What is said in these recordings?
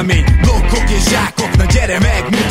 a mí, loco que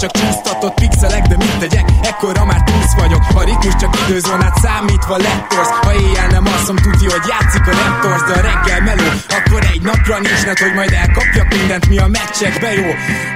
csak csúsztatott pixelek De mit tegyek, ekkora már túsz vagyok. A ritmus csak időzónát számítva lettorsz. Ha éjjel nem alszom, tudja, hogy játszik a Raptors De a reggel meló, akkor egy napra nincs net, hogy majd elkapjak mindent, mi a meccsekbe jó.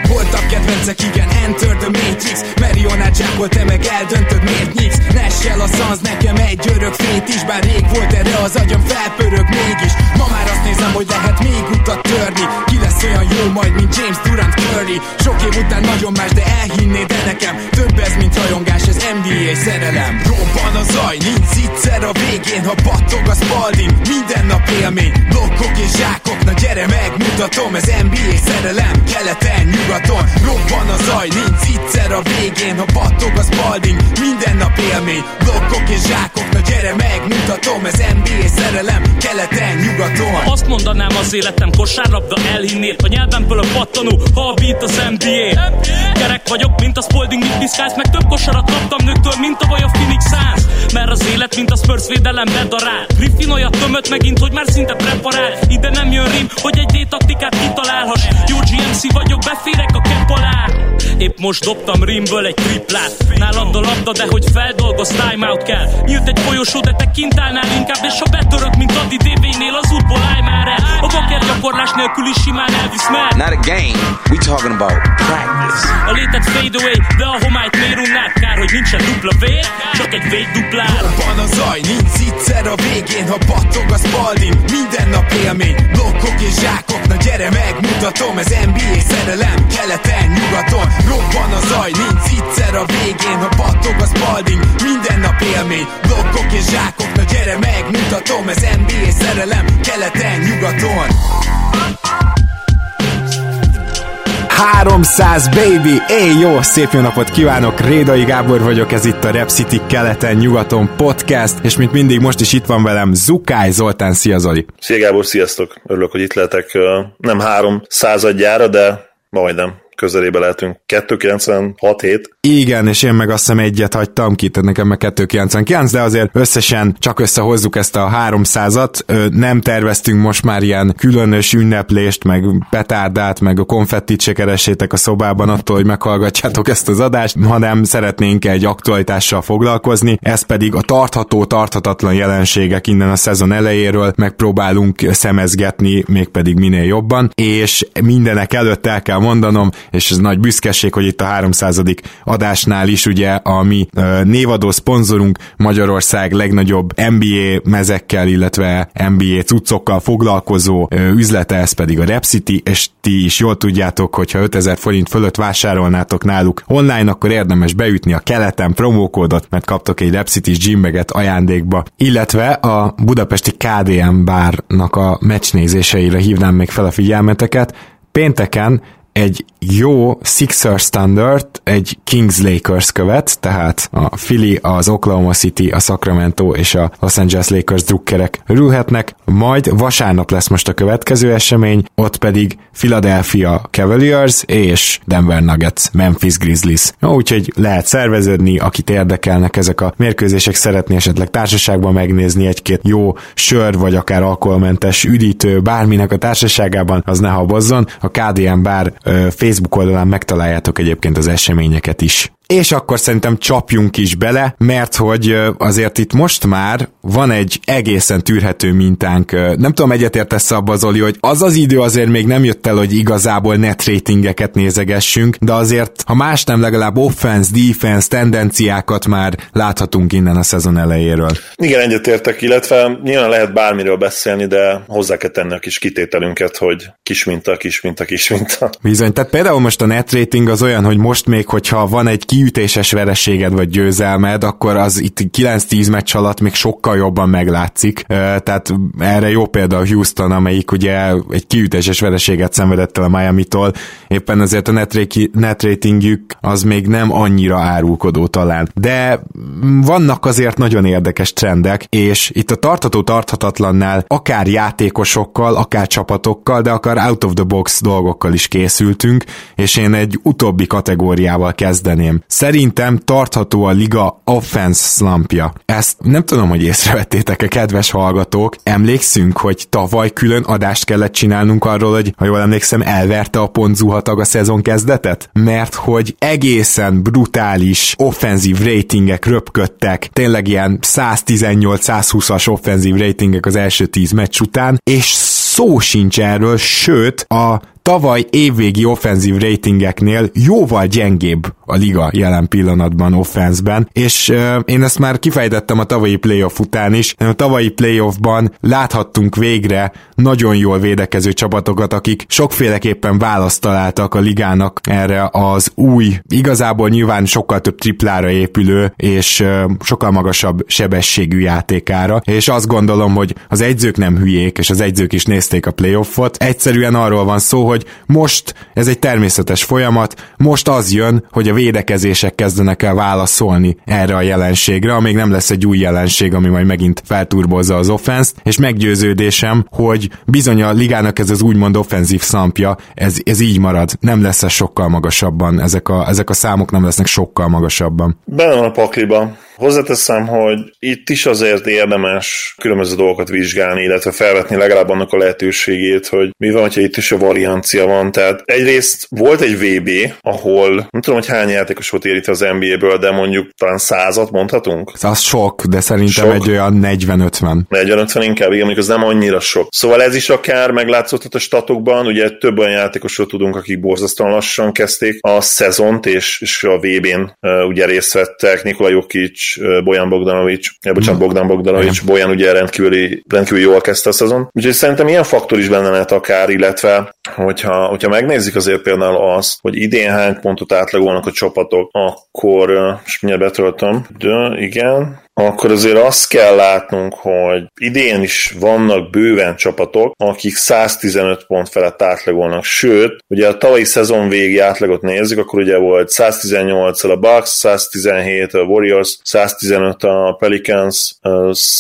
Voltak kedvencek, igen, Enter the Matrix. Marionát zsákol, te meg eldöntöd, miért nyíksz Nessel a szansz, nekem egy örök fét is Bár rég volt erre az agyam felpörög mégis. Ma már azt nézem, hogy lehet még utat törni. Ki lesz olyan jó majd, mint James Durant Curry. Sok év után nagyon más, de elhinnéd de nekem Több ez, mint rajongás, ez NBA szerelem. Robban a zaj, nincs egyszer a végén Ha battog a spalding, minden nap élmény. Blokkok és zsákok, na gyere megmutatom Ez NBA szerelem, keleten, nyugaton. Robban a zaj, nincs egyszer a végén Ha battog a spalding, minden nap élmény. Blokkok és zsákok, na gyere megmutatom Ez NBA szerelem, keleten, nyugaton. Azt mondanám az életem kosárlabda elhinnél A nyelvemből a pattanó, ha a beat az NBA Gyerek vagyok, mint a Spalding, mit piszkálsz Meg több kosarat kaptam nőktől, mint a vaj a Phoenix Suns. Mert az élet, mint a Spurs védelem bedarál. Griffin olyat tömött megint, hogy már szinte preparál. Ide nem jön rim, hogy egy D-taktikát kitalálhass. Jó GMC vagyok, beférek a kepp alá most dobtam rimből egy triplát. Nálad a labda, de hogy feldolgoz, timeout kell. Nyílt egy folyosó, de te kint állnál inkább És ha betörök, mint Adi DB-nél, az útból állj már el. A baker gyakorlás nélkül is simán elvisz mer Not a game, we talking about practice. A létet fade away, de a homályt miért unnád? Kár, hogy nincsen dupla vér, csak egy véd duplár Van a zaj, nincs egyszer a végén Ha battog a spalding, minden nap élmény Blokkok és zsákok, na gyere megmutatom Ez NBA szerelem, keleten, nyugaton Robban a zaj, nincs egyszer a végén Ha battog a spalding, minden nap élmény Blokkok és zsákok, na gyere megmutatom Ez NBA szerelem, keleten, nyugaton 300 baby! Éj, jó, szép jó napot kívánok! Rédai Gábor vagyok, ez itt a Rep City keleten-nyugaton podcast, és mint mindig most is itt van velem Zukály Zoltán, szia Zoli! Szia Gábor, sziasztok! Örülök, hogy itt lehetek. Nem három századjára, de majdnem közelébe lehetünk. 296 hét. Igen, és én meg azt hiszem egyet hagytam ki, tehát nekem meg 299, de azért összesen csak összehozzuk ezt a 300-at. Ö, Nem terveztünk most már ilyen különös ünneplést, meg petárdát, meg a konfettit se keressétek a szobában attól, hogy meghallgatjátok ezt az adást, hanem szeretnénk egy aktualitással foglalkozni, ez pedig a tartható, tarthatatlan jelenségek innen a szezon elejéről megpróbálunk szemezgetni, mégpedig minél jobban, és mindenek előtt el kell mondanom, és ez nagy büszkeség, hogy itt a 300. adásnál is ugye a mi névadó szponzorunk Magyarország legnagyobb NBA mezekkel, illetve NBA cuccokkal foglalkozó üzlete, ez pedig a Repcity, és ti is jól tudjátok, hogy ha 5000 forint fölött vásárolnátok náluk online, akkor érdemes beütni a keleten promókódot, mert kaptok egy Repcity gymbaget ajándékba, illetve a budapesti KDM bárnak a meccsnézéseire hívnám még fel a figyelmeteket. Pénteken egy jó Sixer Standard, egy Kings Lakers követ, tehát a Philly, az Oklahoma City, a Sacramento és a Los Angeles Lakers drukkerek örülhetnek, majd vasárnap lesz most a következő esemény, ott pedig Philadelphia Cavaliers és Denver Nuggets, Memphis Grizzlies. Úgyhogy lehet szerveződni, akit érdekelnek ezek a mérkőzések, szeretné esetleg társaságban megnézni egy-két jó sör, vagy akár alkoholmentes üdítő, bárminek a társaságában, az ne habozzon. A KDM bár Facebook oldalán megtaláljátok egyébként az eseményeket is. És akkor szerintem csapjunk is bele, mert hogy azért itt most már van egy egészen tűrhető mintánk. Nem tudom, egyetértesz abba, Zoli, hogy az az idő azért még nem jött el, hogy igazából net ratingeket nézegessünk, de azért, ha más nem, legalább offense, defense tendenciákat már láthatunk innen a szezon elejéről. Igen, egyetértek, illetve nyilván lehet bármiről beszélni, de hozzá kell tenni a kis kitételünket, hogy kis minta, kis minta, kis minta. Bizony, tehát például most a net rating az olyan, hogy most még, hogyha van egy kiütéses vereséged vagy győzelmed, akkor az itt 9-10 meccs alatt még sokkal jobban meglátszik. Tehát erre jó példa a Houston, amelyik ugye egy kiütéses vereséget szenvedett el a Miami-tól, éppen ezért a net ratingjük az még nem annyira árulkodó talán. De vannak azért nagyon érdekes trendek, és itt a tartató tarthatatlannál akár játékosokkal, akár csapatokkal, de akár out of the box dolgokkal is készültünk, és én egy utóbbi kategóriával kezdeném. Szerintem tartható a liga offense slumpja. Ezt nem tudom, hogy észrevettétek-e, kedves hallgatók. Emlékszünk, hogy tavaly külön adást kellett csinálnunk arról, hogy ha jól emlékszem, elverte a pontzuhatag a szezon kezdetet? Mert hogy egészen brutális offenzív ratingek röpködtek, tényleg ilyen 118-120-as offenzív ratingek az első 10 meccs után, és szó sincs erről, sőt, a tavaly évvégi offenzív ratingeknél jóval gyengébb a liga jelen pillanatban offenszben, és uh, én ezt már kifejtettem a tavalyi playoff után is, a tavalyi playoffban láthattunk végre nagyon jól védekező csapatokat, akik sokféleképpen választ találtak a ligának erre az új, igazából nyilván sokkal több triplára épülő és uh, sokkal magasabb sebességű játékára, és azt gondolom, hogy az egyzők nem hülyék, és az egyzők is nézték a playoffot. Egyszerűen arról van szó, hogy most ez egy természetes folyamat, most az jön, hogy a védekezések kezdenek el válaszolni erre a jelenségre, amíg nem lesz egy új jelenség, ami majd megint felturbozza az offenszt, és meggyőződésem, hogy bizony a ligának ez az úgymond offenzív szampja, ez, ez így marad, nem lesz ez sokkal magasabban, ezek a, ezek a számok nem lesznek sokkal magasabban. Benne van a pakliba. Hozzáteszem, hogy itt is azért érdemes különböző dolgokat vizsgálni, illetve felvetni legalább annak a lehetőségét, hogy mi van, hogyha itt is a variancia van. Tehát egyrészt volt egy VB, ahol nem tudom, hogy hány játékos volt érít az NBA-ből, de mondjuk talán százat mondhatunk. Az sok, de szerintem sok. egy olyan 40-50. 40-50 inkább, igen, mondjuk az nem annyira sok. Szóval ez is akár meglátszódhat a statokban, ugye több olyan játékosról tudunk, akik borzasztóan lassan kezdték a szezont, és, és a VB-n uh, ugye részt vettek, Nikola Jokic, Bojan Bogdanovics, eh, bocsánat, mm. Bogdan Bogdanovics, Igen. Bojan ugye rendkívüli, rendkívül jól kezdte a szezon. Úgyhogy szerintem ilyen faktor is benne lehet akár, illetve hogyha, hogyha megnézzük azért például azt, hogy idén hány pontot átlagolnak a csapatok, akkor, és mindjárt betöltöm, de igen, akkor azért azt kell látnunk, hogy idén is vannak bőven csapatok, akik 115 pont felett átlagolnak, sőt, ugye a tavalyi szezon végi átlagot nézzük, akkor ugye volt 118 a Bucks, 117 a Warriors, 115 a Pelicans,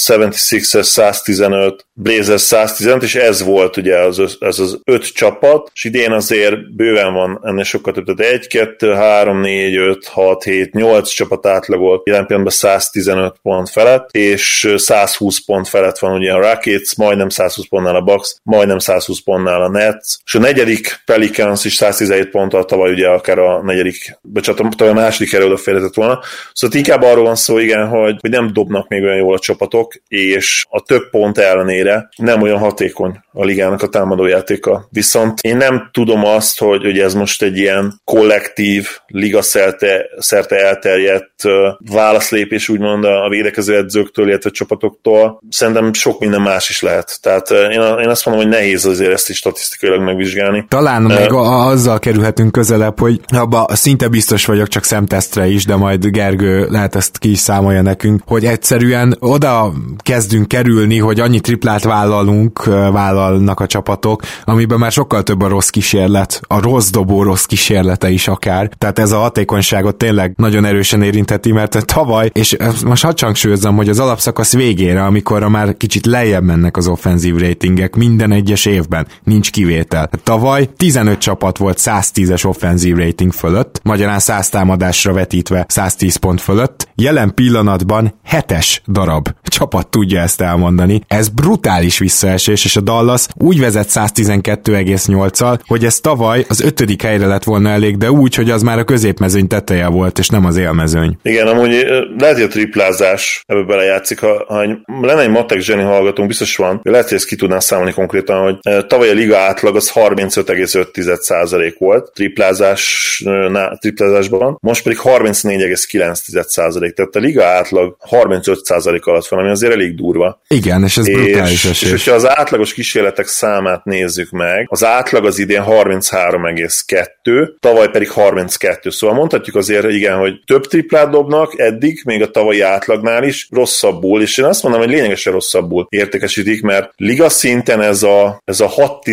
76 115, Blazers 115, és ez volt ugye az, ez az öt csapat, és idén azért bőven van ennél sokkal több, tehát 1, 2, 3, 4, 5, 6, 7, 8 csapat átlagolt, jelen pillanatban 115 pont felett, és 120 pont felett van ugye a Rockets, majdnem 120 pontnál a Bucks, majdnem 120 pontnál a Nets, és a negyedik Pelicans is 117 ponttal tavaly ugye akár a negyedik, bocsánat, tavaly a második erő odaférhetett volna. Szóval inkább arról van szó, igen, hogy, hogy nem dobnak még olyan jól a csapatok, és a több pont ellenére nem olyan hatékony a ligának a támadójátéka. Viszont én nem tudom azt, hogy, hogy ez most egy ilyen kollektív, liga szerte, szerte elterjedt válaszlépés úgymond a védekező edzőktől, illetve csapatoktól. Szerintem sok minden más is lehet. Tehát én, én azt mondom, hogy nehéz azért ezt is statisztikailag megvizsgálni. Talán uh, még a, azzal kerülhetünk közelebb, hogy abba szinte biztos vagyok, csak szemtesztre is, de majd Gergő lehet ezt ki is számolja nekünk, hogy egyszerűen oda kezdünk kerülni, hogy annyi triplát vállalunk, vállal vállalnak a csapatok, amiben már sokkal több a rossz kísérlet, a rossz dobó rossz kísérlete is akár. Tehát ez a hatékonyságot tényleg nagyon erősen érintheti, mert tavaly, és most hadd hangsúlyozom, hogy az alapszakasz végére, amikor már kicsit lejjebb mennek az offenzív ratingek minden egyes évben, nincs kivétel. Tavaly 15 csapat volt 110-es offenzív rating fölött, magyarán 100 támadásra vetítve 110 pont fölött, jelen pillanatban 7-es darab csapat tudja ezt elmondani. Ez brutális visszaesés, és a Dallas úgy vezet 112,8-al, hogy ez tavaly az ötödik helyre lett volna elég, de úgy, hogy az már a középmezőny teteje volt, és nem az élmezőny. Igen, amúgy lehet, hogy a triplázás ebbe belejátszik. Ha, ha lenne egy matek zseni hallgatónk, biztos van, lehet, hogy ezt ki tudná számolni konkrétan, hogy tavaly a liga átlag az 35,5% volt triplázás, na, triplázásban, most pedig 34,9%. Tehát a liga átlag 35% alatt van, ami azért elég durva. Igen, és ez brutális és, és hogyha az átlagos kísérletek számát nézzük meg, az átlag az idén 33,2, tavaly pedig 32. Szóval mondhatjuk azért, igen, hogy több triplát dobnak eddig, még a tavalyi átlagnál is, rosszabbul, és én azt mondom, hogy lényegesen rosszabbul értékesítik, mert liga szinten ez a, ez a 6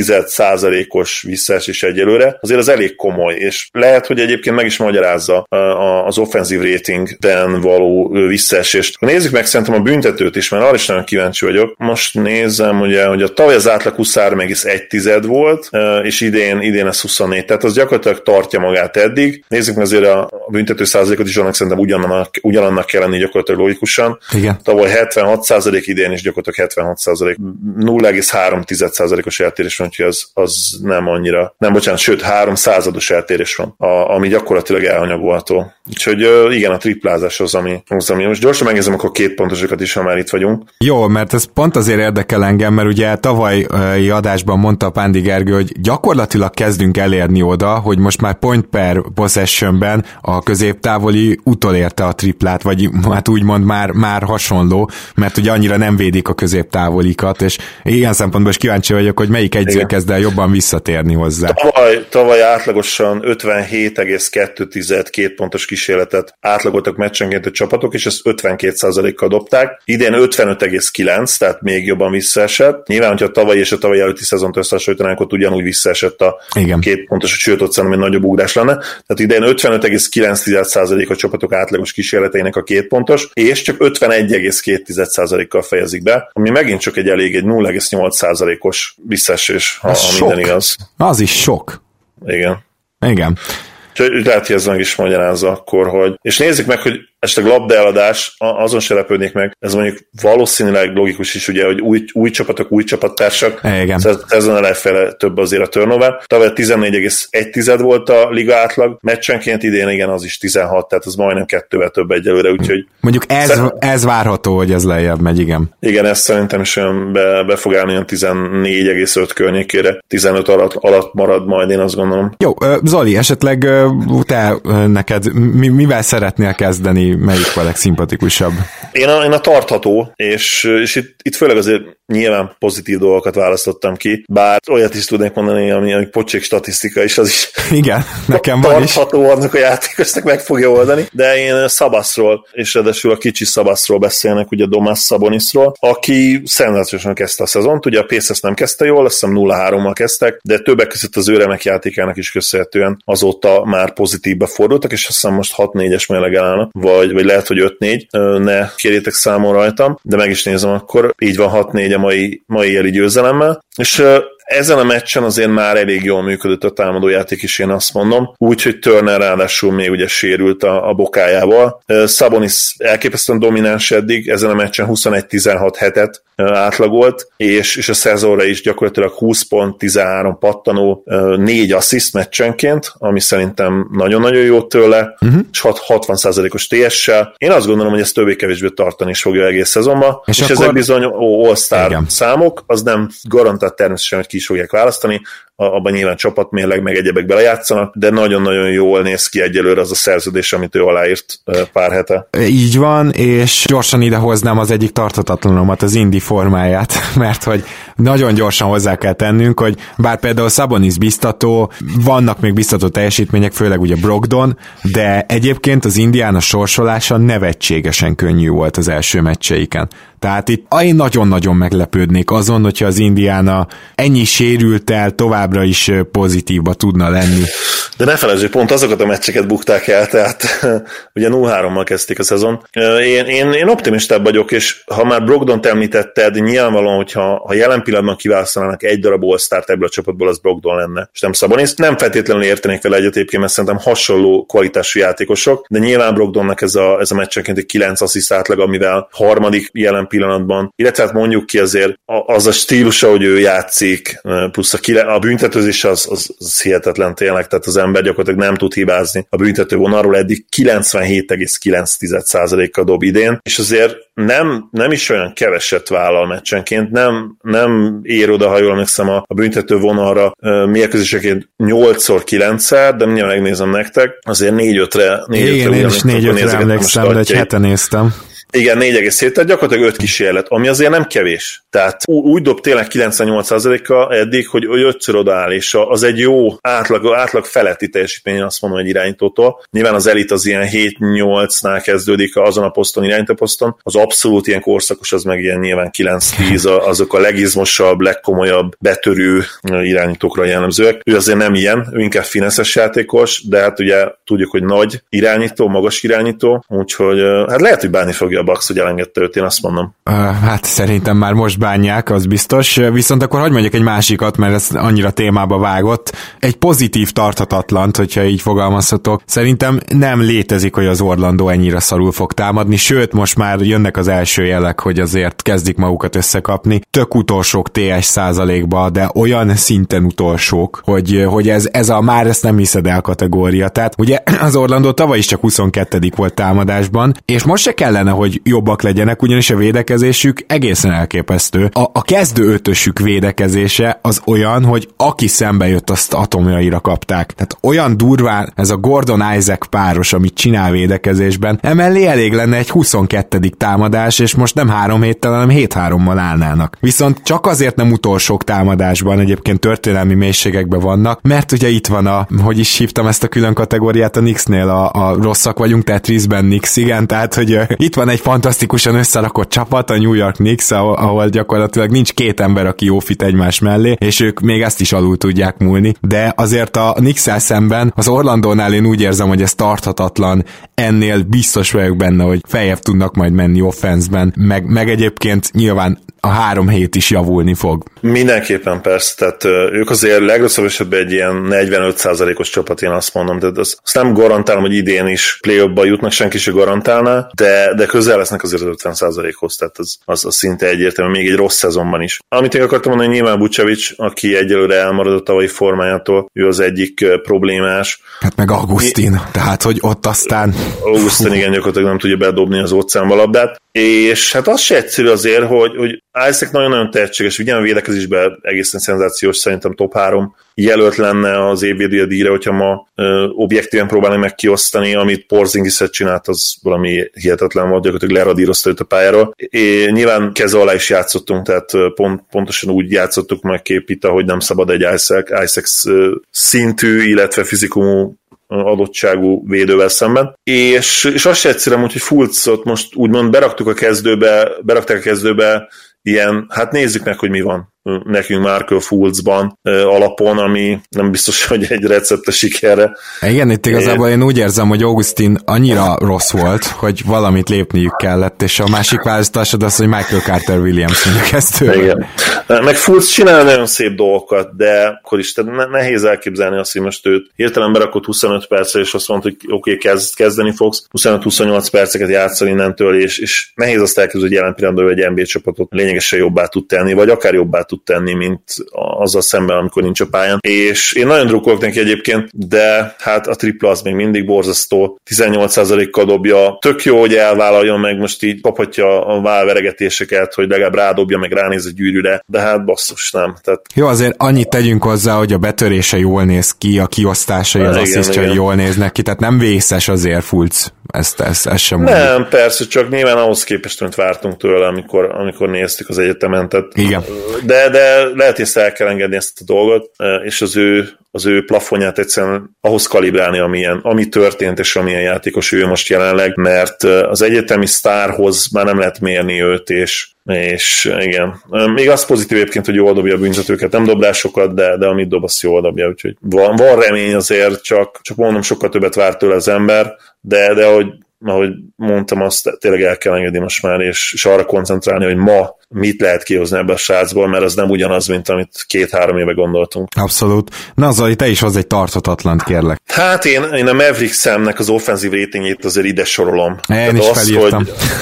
os visszaesés egyelőre, azért az elég komoly, és lehet, hogy egyébként meg is magyarázza az offenzív ratingben való visszaesést. Nézzük meg szerintem a büntetőt is, mert arra is nagyon kíváncsi vagyok. Most nézem, ugye, hogy a tavaly az átlag 23,1 volt, és idén, idén ez 24, tehát az gyakorlatilag tartja magát eddig. Nézzük meg azért a büntető százalékot is, annak szerintem ugyanannak, ugyanannak kell lenni gyakorlatilag logikusan. Igen. Tavaly 76 százalék, idén is gyakorlatilag 76 százalék. 0,3 százalékos eltérés van, úgyhogy az, az nem annyira, nem bocsánat, sőt 3 százados eltérés van, a, ami gyakorlatilag elhanyagolható. Úgyhogy igen, a triplázás az, ami, az, ami most gyorsan megnézem akkor két pontosokat is, ha már itt vagyunk. Jó, mert ez pont azért érdekel engem, mert ugye tavaly adásban mondta Pándi Gergő, hogy gyakorlatilag kezdünk elérni oda, hogy most már point per possessionben a középtávoli utolérte a triplát, vagy hát úgymond már, már hasonló, mert ugye annyira nem védik a középtávolikat, és ilyen szempontból is kíváncsi vagyok, hogy melyik egyző kezd el jobban visszatérni hozzá. Tavaly, tavaly átlagosan 57,2 két pontos kísérletet átlagoltak meccsenként a csapatok, és ezt 52%-kal dobták. Idén 55,9, tehát még jobban visszaesett. Nyilván, hogyha a tavalyi és a tavalyi előtti szezont összehasonlítanánk, ott ugyanúgy visszaesett a Igen. két pontos, sőt, ott szerintem egy nagyobb ugrás lenne. Tehát idén 55,9% a csapatok átlagos kísérleteinek a két pontos, és csak 51,2%-kal fejezik be, ami megint csak egy elég, egy 0,8%-os visszaesés, ha, ha minden igaz. Az is sok. Igen. Igen. Úgyhogy lehet, hogy ez meg is magyarázza akkor, hogy... És nézzük meg, hogy esetleg labdaeladás, azon se lepődnék meg, ez mondjuk valószínűleg logikus is, ugye, hogy új, új csapatok, új csapattársak, Igen. ezen elefele több azért a turnover. Tavaly 14,1 volt a liga átlag, meccsenként idén igen, az is 16, tehát az majdnem kettővel több egyelőre, úgyhogy... Mondjuk ez, szerint... ez várható, hogy ez lejjebb megy, igen. Igen, ez szerintem is olyan be, be fog állni olyan 14,5 környékére, 15 alatt, alatt marad majd, én azt gondolom. Jó, Zoli, esetleg te neked mi, mivel szeretnél kezdeni melyik a legszimpatikusabb? Én a, én a tartható, és, és itt, itt főleg azért nyilván pozitív dolgokat választottam ki, bár olyat is tudnék mondani, ami, ami pocsék statisztika is, az is Igen, nekem van is. Tartható annak a játékosnak meg fogja oldani, de én Szabaszról, és ráadásul a kicsi Szabaszról beszélnek, ugye Domás Szabonisról, aki szenzációsan kezdte a szezont, ugye a Pacers nem kezdte jól, azt hiszem 0-3-mal kezdtek, de többek között az ő remek játékának is köszönhetően azóta már pozitívba fordultak, és azt hiszem most 6-4-es mérleg állnak, vagy vagy, lehet, hogy 5-4, ne kérjétek számon rajtam, de meg is nézem akkor, így van 6-4 a mai, mai éli győzelemmel, és ezen a meccsen azért már elég jól működött a támadójáték is, én azt mondom. Úgyhogy Turner ráadásul még ugye sérült a, a bokájával. Sabonis elképesztően domináns eddig, ezen a meccsen 21-16 hetet átlagolt, és, és a szezonra is gyakorlatilag 20 pont, 13 pattanó, 4 assziszt meccsenként, ami szerintem nagyon-nagyon jó tőle, uh-huh. és 60%-os TS-sel. Én azt gondolom, hogy ezt többé-kevésbé tartani is fogja egész szezonban, és, és akkor... ezek bizony all-star számok, az nem garantált természetesen, hogy ki is fogják választani, abban nyilván csapatmérleg, meg egyebek belejátszanak, de nagyon-nagyon jól néz ki egyelőre az a szerződés, amit ő aláírt pár hete. Így van, és gyorsan idehoznám az egyik tartatatlanomat, az Indi formáját, mert hogy nagyon gyorsan hozzá kell tennünk, hogy bár például Sabonis biztató, vannak még biztató teljesítmények, főleg ugye Brogdon, de egyébként az Indián a sorsolása nevetségesen könnyű volt az első meccseiken. Tehát itt én nagyon-nagyon meglepődnék azon, hogyha az Indiána ennyi sérült el, továbbra is pozitívba tudna lenni. De ne felejtsd, pont azokat a meccseket bukták el, tehát ugye 0-3-mal kezdték a szezon. Én, én, én optimistább vagyok, és ha már Brogdon említetted, nyilvánvalóan, hogyha ha jelen pillanatban kiválasztanának egy darab all ebből a csapatból, az Brogdon lenne, és nem Szabonis. Nem feltétlenül értenék vele egyet egyébként, mert szerintem hasonló kvalitású játékosok, de nyilván Brogdonnak ez a, ez a meccsenként egy 9 assziszt átlag, amivel harmadik jelen pillanatban, illetve hát mondjuk ki azért az a stílusa, hogy ő játszik, plusz a, kile, a büntetőzés az, az, az hihetetlen tényleg, tehát az ember gyakorlatilag nem tud hibázni a büntető vonalról, eddig 97,9%-kal dob idén, és azért nem, nem is olyan keveset vállal meccsenként, nem, nem ér oda, ha jól emlékszem, a, a büntető vonalra mérkőzéseként 8-szor 9-szer, de mindjárt megnézem nektek, azért 4-5-re 4 Igen, én is 4-5-re emlékszem, de egy hete néztem. Igen, 4,7, tehát gyakorlatilag 5 kísérlet, ami azért nem kevés. Tehát úgy dob tényleg 98%-a eddig, hogy, hogy ötször odaáll, és az egy jó átlag, átlag feletti teljesítmény, azt mondom, egy irányítótól. Nyilván az elit az ilyen 7-8-nál kezdődik azon a poszton, irányítóposzton, az abszolút ilyen korszakos, az meg ilyen nyilván 9-10, azok a legizmosabb, legkomolyabb, betörő irányítókra jellemzőek. Ő azért nem ilyen, ő inkább fineszes játékos, de hát ugye tudjuk, hogy nagy irányító, magas irányító, úgyhogy hát lehet, hogy bánni fogja a Bax, hogy elengedte őt, én azt mondom. Hát szerintem már most bánják, az biztos. Viszont akkor hagyd mondjak egy másikat, mert ez annyira témába vágott. Egy pozitív tarthatatlant, hogyha így fogalmazhatok. Szerintem nem létezik, hogy az Orlandó ennyire szarul fog támadni, sőt, most már jönnek az első jelek, hogy azért kezdik magukat összekapni. Tök utolsók TS százalékba, de olyan szinten utolsók, hogy, hogy ez, ez a már ezt nem hiszed el kategória. Tehát ugye az Orlandó tavaly is csak 22 volt támadásban, és most se kellene, hogy jobbak legyenek, ugyanis a védekezésük egészen elképesztő. A, a kezdő ötösük védekezése az olyan, hogy aki szembe jött, azt atomjaira kapták. Tehát olyan durván ez a Gordon Isaac páros, amit csinál védekezésben, emellé elég lenne egy 22. támadás, és most nem három héttel, hanem 7-3-mal állnának. Viszont csak azért nem utolsók támadásban, egyébként történelmi mélységekben vannak, mert ugye itt van a, hogy is hívtam ezt a külön kategóriát a Knicksnél, a, a rosszak vagyunk Tetrisben Knicks, igen, tehát hogy uh, itt van egy fantasztikusan összerakott csapat, a New York Knicks, ahol, ahol gyakorlatilag nincs két ember, aki jó fit egymás mellé, és ők még ezt is alul tudják múlni, de azért a knicks szemben az Orlandónál én úgy érzem, hogy ez tarthatatlan, ennél biztos vagyok benne, hogy feljebb tudnak majd menni offenszben, meg, meg egyébként nyilván a három hét is javulni fog. Mindenképpen persze, tehát ők azért legrosszabb esetben egy ilyen 45%-os csapat, én azt mondom, de azt, nem garantálom, hogy idén is play jutnak, senki se garantálná, de, de közel lesznek azért az 50%-hoz, tehát az, az, az szinte egyértelmű, még egy rossz szezonban is. Amit én akartam mondani, nyilván Bucevic, aki egyelőre elmaradott a tavalyi formájától, ő az egyik problémás. Hát meg Augustin, tehát hogy ott aztán... Augustin igen, gyakorlatilag nem tudja bedobni az óceánba labdát, és hát az se egyszerű azért, hogy, hogy Isaac nagyon-nagyon tehetséges, ugye a védekezésben egészen szenzációs, szerintem top 3 jelölt lenne az évvédő a díjra, hogyha ma ö, objektíven próbálni meg kiosztani, amit porzingis csinált, az valami hihetetlen volt, gyakorlatilag leradírozta őt a pályáról. É, nyilván keze alá is játszottunk, tehát pont, pontosan úgy játszottuk meg képít, hogy nem szabad egy Isaac, Isaac szintű, illetve fizikumú adottságú védővel szemben. És, és azt se egyszerűen, hogy Fulcot most úgymond beraktuk a kezdőbe, berakták a kezdőbe ilyen, hát nézzük meg, hogy mi van nekünk Markel Fultzban alapon, ami nem biztos, hogy egy recepte sikerre. Igen, itt igazából én úgy érzem, hogy Augustin annyira rossz volt, hogy valamit lépniük kellett, és a másik választásod az, hogy Michael Carter Williams ezt Igen. Meg Fultz csinál nagyon szép dolgokat, de akkor is tehát nehéz elképzelni azt, hogy most őt hirtelen berakott 25 percre, és azt mondta, hogy oké, okay, kezd, kezdeni fogsz, 25-28 perceket játszani innentől, és, és nehéz azt elképzelni, hogy jelen pillanatban egy NBA csapatot lényegesen jobbá tud tenni, vagy akár jobbá tud tenni, mint azzal szemben, amikor nincs a pályán. És én nagyon drukkolok neki egyébként, de hát a tripla az még mindig borzasztó, 18%-kal dobja, tök jó, hogy elvállaljon meg, most így kaphatja a válveregetéseket, hogy legalább rádobja, meg ránéz a gyűrűre, de hát basszus nem. Tehát... Jó, azért annyit tegyünk hozzá, hogy a betörése jól néz ki, a kiosztásai, az asszisztjai jól néznek ki, tehát nem vészes azért Fulc, ezt, ezt, ezt sem mondjuk. Nem, persze, csak nyilván ahhoz képest, amit vártunk tőle, amikor, amikor néztük az egyetemen. Tehát, Igen. De, de lehet, hogy ezt el kell engedni ezt a dolgot, és az ő, az ő plafonját egyszerűen ahhoz kalibrálni, amilyen, ami történt, és amilyen játékos ő most jelenleg, mert az egyetemi sztárhoz már nem lehet mérni őt, és és igen. Még az pozitív egyébként, hogy jól dobja a büntetőket, nem dob sokat, de, de amit dob, azt jól dobja, úgyhogy van, van remény azért, csak, csak mondom, sokkal többet várt tőle az ember, de, de ahogy ahogy mondtam, azt tényleg el kell engedni most már, és, és arra koncentrálni, hogy ma mit lehet kihozni ebbe a srácból, mert az nem ugyanaz, mint amit két-három éve gondoltunk. Abszolút. Na, Zoli, te is hoz egy tarthatatlan kérlek. Hát én, én a Maverick szemnek az offenzív ratingjét azért ide sorolom. Én is az, hogy,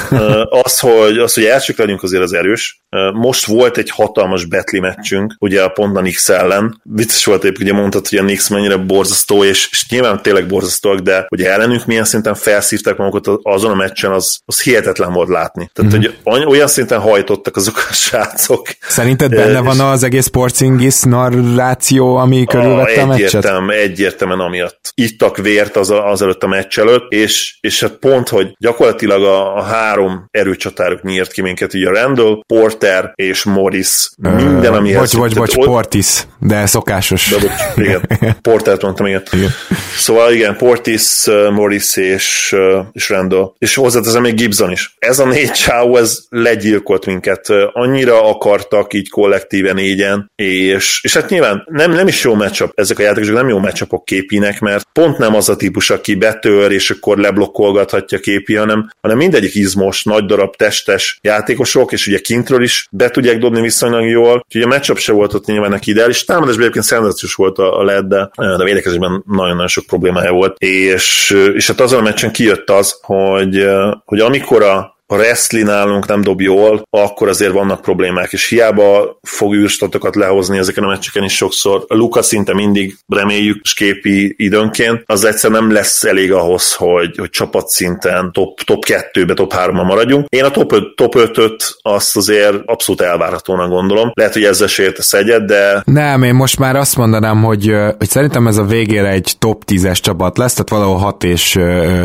az, hogy, az, hogy elsők legyünk azért az erős. Most volt egy hatalmas betli meccsünk, ugye a pont a Nix ellen. Vicces volt épp, ugye mondtad, hogy a Nix mennyire borzasztó, és, és nyilván tényleg borzasztóak, de hogy ellenünk milyen szinten felszívták számokat azon a meccsen, az, az hihetetlen volt látni. Tehát, mm-hmm. hogy olyan szinten hajtottak azok a srácok. Szerinted benne van az egész Porzingis narráció, ami körülvette a, a meccset? Egyértelműen, egyértelműen amiatt. Ittak vért az, az előtt a meccs előtt, és, és hát pont, hogy gyakorlatilag a, a három erőcsatárok nyírt ki minket, ugye Randall, Porter és Morris. Minden, ami Bocs, bocs, bocs, Portis, de szokásos. De, bocs, igen, Portert mondtam, igen. igen. Szóval igen, Portis, Morris és, és Randall. És hozzáteszem még Gibson is. Ez a négy csáó, ez legyilkolt minket. Annyira akartak így kollektíven négyen, és, és hát nyilván nem, nem is jó matchup, ezek a játékosok nem jó matchupok képinek, mert pont nem az a típus, aki betör, és akkor leblokkolgathatja képi, hanem, hanem mindegyik izmos, nagy darab, testes játékosok, és ugye kintről is be tudják dobni viszonylag jól, úgyhogy a matchup se volt ott nyilván neki ideális. Támadásban egyébként szenzációs volt a, a LED, de, de védekezésben nagyon-nagyon sok problémája volt, és, és hát azon a meccsen kijött az, hogy, hogy amikor a a wrestling nálunk nem dob jól, akkor azért vannak problémák, és hiába fog űrstatokat lehozni ezeken a meccseken is sokszor. A Luka szinte mindig reméljük, sképi időnként, az egyszer nem lesz elég ahhoz, hogy, hogy csapatszinten top, top 2-be, top 3-ban maradjunk. Én a top 5, top 5 azt azért abszolút elvárhatónak gondolom. Lehet, hogy ezzel sértesz egyet, de... Nem, én most már azt mondanám, hogy, hogy szerintem ez a végére egy top 10-es csapat lesz, tehát valahol 6 és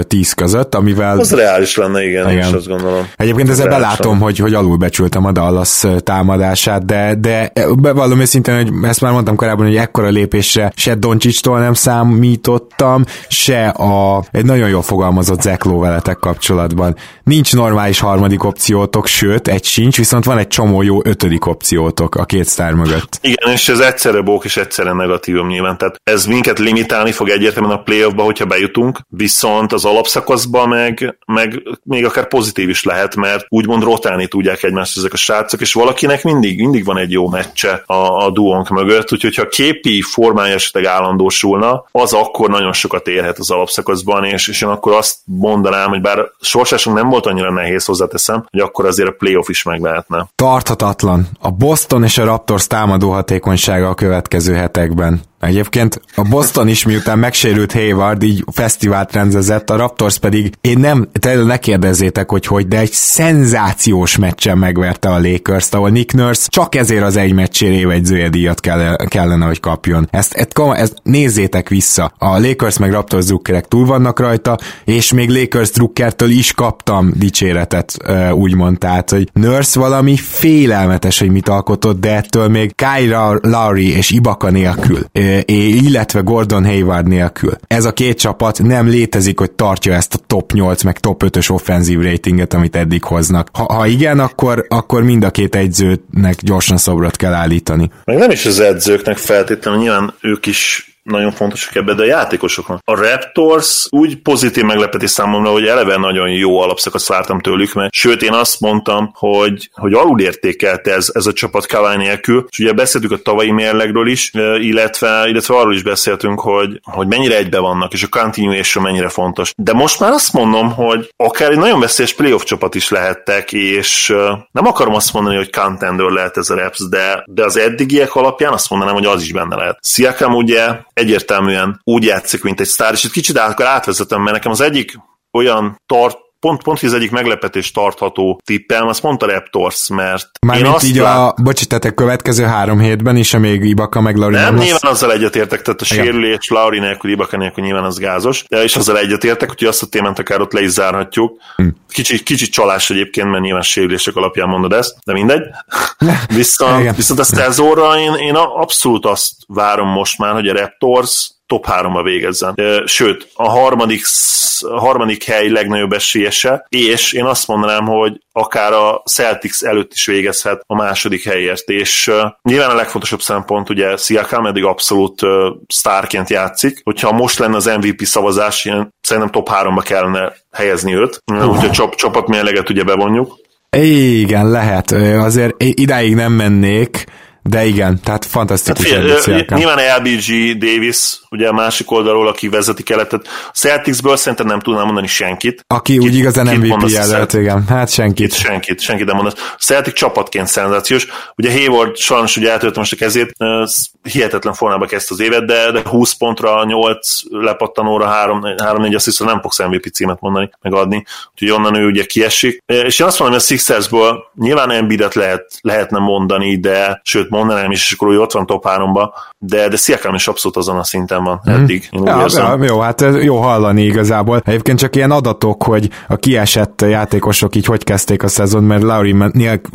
10 között, amivel... Az reális lenne, igen, igen. én is azt gondolom. Egyébként ezzel belátom, hogy, hogy alulbecsültem a Dallas támadását, de, de bevallom őszintén, hogy ezt már mondtam korábban, hogy ekkora lépésre se Doncsicstól nem számítottam, se a egy nagyon jól fogalmazott Zekló veletek kapcsolatban. Nincs normális harmadik opciótok, sőt, egy sincs, viszont van egy csomó jó ötödik opciótok a két sztár mögött. Igen, és ez egyszerre bók és egyszerre negatívum nyilván. Tehát ez minket limitálni fog egyértelműen a playoffba, hogyha bejutunk, viszont az alapszakaszba meg, meg még akár pozitív is lehet, mert úgymond rotálni tudják egymást ezek a srácok, és valakinek mindig, mindig van egy jó meccse a, a duónk mögött, úgyhogy ha képi formája esetleg állandósulna, az akkor nagyon sokat érhet az alapszakaszban, és, és én akkor azt mondanám, hogy bár sorsásunk nem volt annyira nehéz, hozzáteszem, hogy akkor azért a playoff is meg lehetne. Tarthatatlan. A Boston és a Raptors támadó hatékonysága a következő hetekben. Egyébként a Boston is miután megsérült Hayward, így fesztivált rendezett, a Raptors pedig, én nem, tényleg ne kérdezzétek, hogy hogy, de egy szenzációs meccsen megverte a lakers ahol Nick Nurse csak ezért az egy meccsére évegyzője díjat kell, kellene, hogy kapjon. Ezt, ezt, ezt, nézzétek vissza. A Lakers meg Raptors drukkerek túl vannak rajta, és még Lakers drukkertől is kaptam dicséretet, úgymond, tehát, hogy Nurse valami félelmetes, hogy mit alkotott, de ettől még Kyra Lowry és Ibaka nélkül illetve Gordon Hayward nélkül. Ez a két csapat nem létezik, hogy tartja ezt a top 8 meg top 5-ös offenzív ratinget, amit eddig hoznak. Ha, ha igen, akkor, akkor mind a két edzőnek gyorsan szobrot kell állítani. Meg nem is az edzőknek feltétlenül, nyilván ők is nagyon fontosak ebbe, de a játékosokon. A Raptors úgy pozitív meglepetés számomra, hogy eleve nagyon jó alapszakaszt vártam tőlük, mert sőt én azt mondtam, hogy, hogy alulértékelt ez, ez a csapat Kawai nélkül, és ugye beszéltük a tavalyi mérlegről is, illetve, illetve arról is beszéltünk, hogy, hogy mennyire egybe vannak, és a continuation mennyire fontos. De most már azt mondom, hogy akár egy nagyon veszélyes playoff csapat is lehettek, és nem akarom azt mondani, hogy contender lehet ez a Raps, de, de az eddigiek alapján azt mondanám, hogy az is benne lehet. Siakam ugye egyértelműen úgy játszik, mint egy sztár, és itt kicsit akkor átvezetem, mert nekem az egyik olyan tart, pont, pont hogy az egyik meglepetés tartható tippem, az pont a Raptors, mert Mármint én azt így lát... a, bocsi, tehát a következő három hétben is, amíg Ibaka meg Lauri nem, nem nyilván lesz. azzal egyetértek, tehát a sérülés Lauri nélkül, Ibaka nélkül nyilván az gázos, de és azzal egyetértek, hogy azt a témát akár ott le is zárhatjuk. Hm. Kicsit, kicsit csalás egyébként, mert nyilván sérülések alapján mondod ezt, de mindegy. viszont, viszont a Stazorra én, én abszolút azt várom most már, hogy a Raptors top 3-ba végezzen. Sőt, a harmadik, a harmadik hely legnagyobb esélyese, és én azt mondanám, hogy akár a Celtics előtt is végezhet a második helyért, és nyilván a legfontosabb szempont, ugye Siakam eddig abszolút sztárként játszik, hogyha most lenne az MVP szavazás, én szerintem top 3-ba kellene helyezni őt, úgyhogy csap, csapatmérleget ugye bevonjuk. Igen, lehet. Azért idáig nem mennék, de igen, tehát fantasztikus. Hát, fél, nyilván LBG, Davis, ugye a másik oldalról, aki vezeti keletet. A Celticsből szerintem nem tudnám mondani senkit. Aki úgy igazán MVP jelölt, igen. Hát senkit. Senkit, senkit nem mondasz. A Celtic csapatként szenzációs. Ugye Hayward sajnos ugye eltöltötte most a kezét, hihetetlen formába kezdte az évet, de, de 20 pontra, 8 lepattanóra, 3-4 azt hiszem nem fogsz MVP címet mondani, megadni, úgyhogy onnan ő ugye kiesik. És én azt mondom, hogy a Sixersből nyilván Embiidet lehet, lehetne mondani, de sőt mondanám is, és akkor ő ott van top 3-ba, de, de Sziakám is abszolút azon a szinten van mm. eddig. Én ja, ja, jó, hát jó hallani igazából. Egyébként csak ilyen adatok, hogy a kiesett játékosok így hogy kezdték a szezon, mert Larry,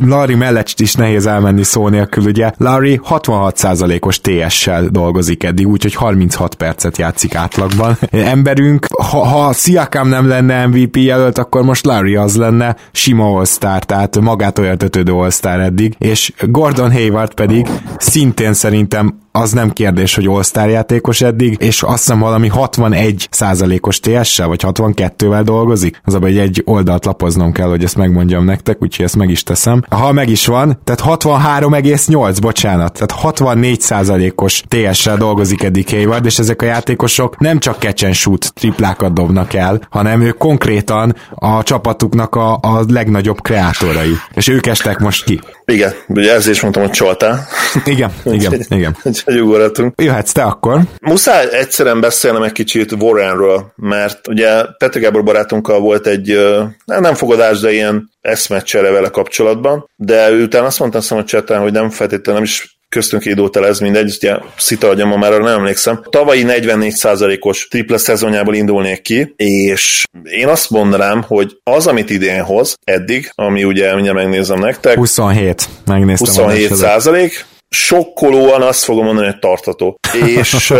Larry mellett is nehéz elmenni szó nélkül, ugye. Larry 66%-os TS-sel dolgozik eddig, úgyhogy 36 percet játszik átlagban. Emberünk, ha, ha Sziakám nem lenne MVP jelölt, akkor most Larry az lenne sima all tehát magát olyan tötődő all eddig, és Gordon Hayward pedig szintén szerintem az nem kérdés, hogy all játékos eddig, és azt hiszem valami 61 százalékos TS-sel, vagy 62-vel dolgozik. Az abban egy oldalt lapoznom kell, hogy ezt megmondjam nektek, úgyhogy ezt meg is teszem. Ha meg is van, tehát 63,8, bocsánat, tehát 64 százalékos TS-sel dolgozik eddig Hayward, és ezek a játékosok nem csak catch and shoot triplákat dobnak el, hanem ők konkrétan a csapatuknak a, a legnagyobb kreátorai. És ők estek most ki. Igen, ugye ezért is mondtam, hogy csoltál. Igen, igen, igen. Úgyhogy ugorhatunk. Jöhetsz te akkor. Muszáj egyszerűen beszélnem egy kicsit Warrenről, mert ugye Petr Gábor barátunkkal volt egy, nem fogadás, de ilyen eszmecsere vele kapcsolatban, de ő utána azt mondta hogy csetán, hogy nem feltétlenül nem is köztünk idótel ez mindegy, ugye szita agyam, ma már nem emlékszem. Tavalyi 44%-os tripla szezonjából indulnék ki, és én azt mondanám, hogy az, amit idén hoz eddig, ami ugye mindjárt megnézem nektek. 27, megnéztem. 27 százalék, sokkolóan azt fogom mondani, hogy tartató. És, és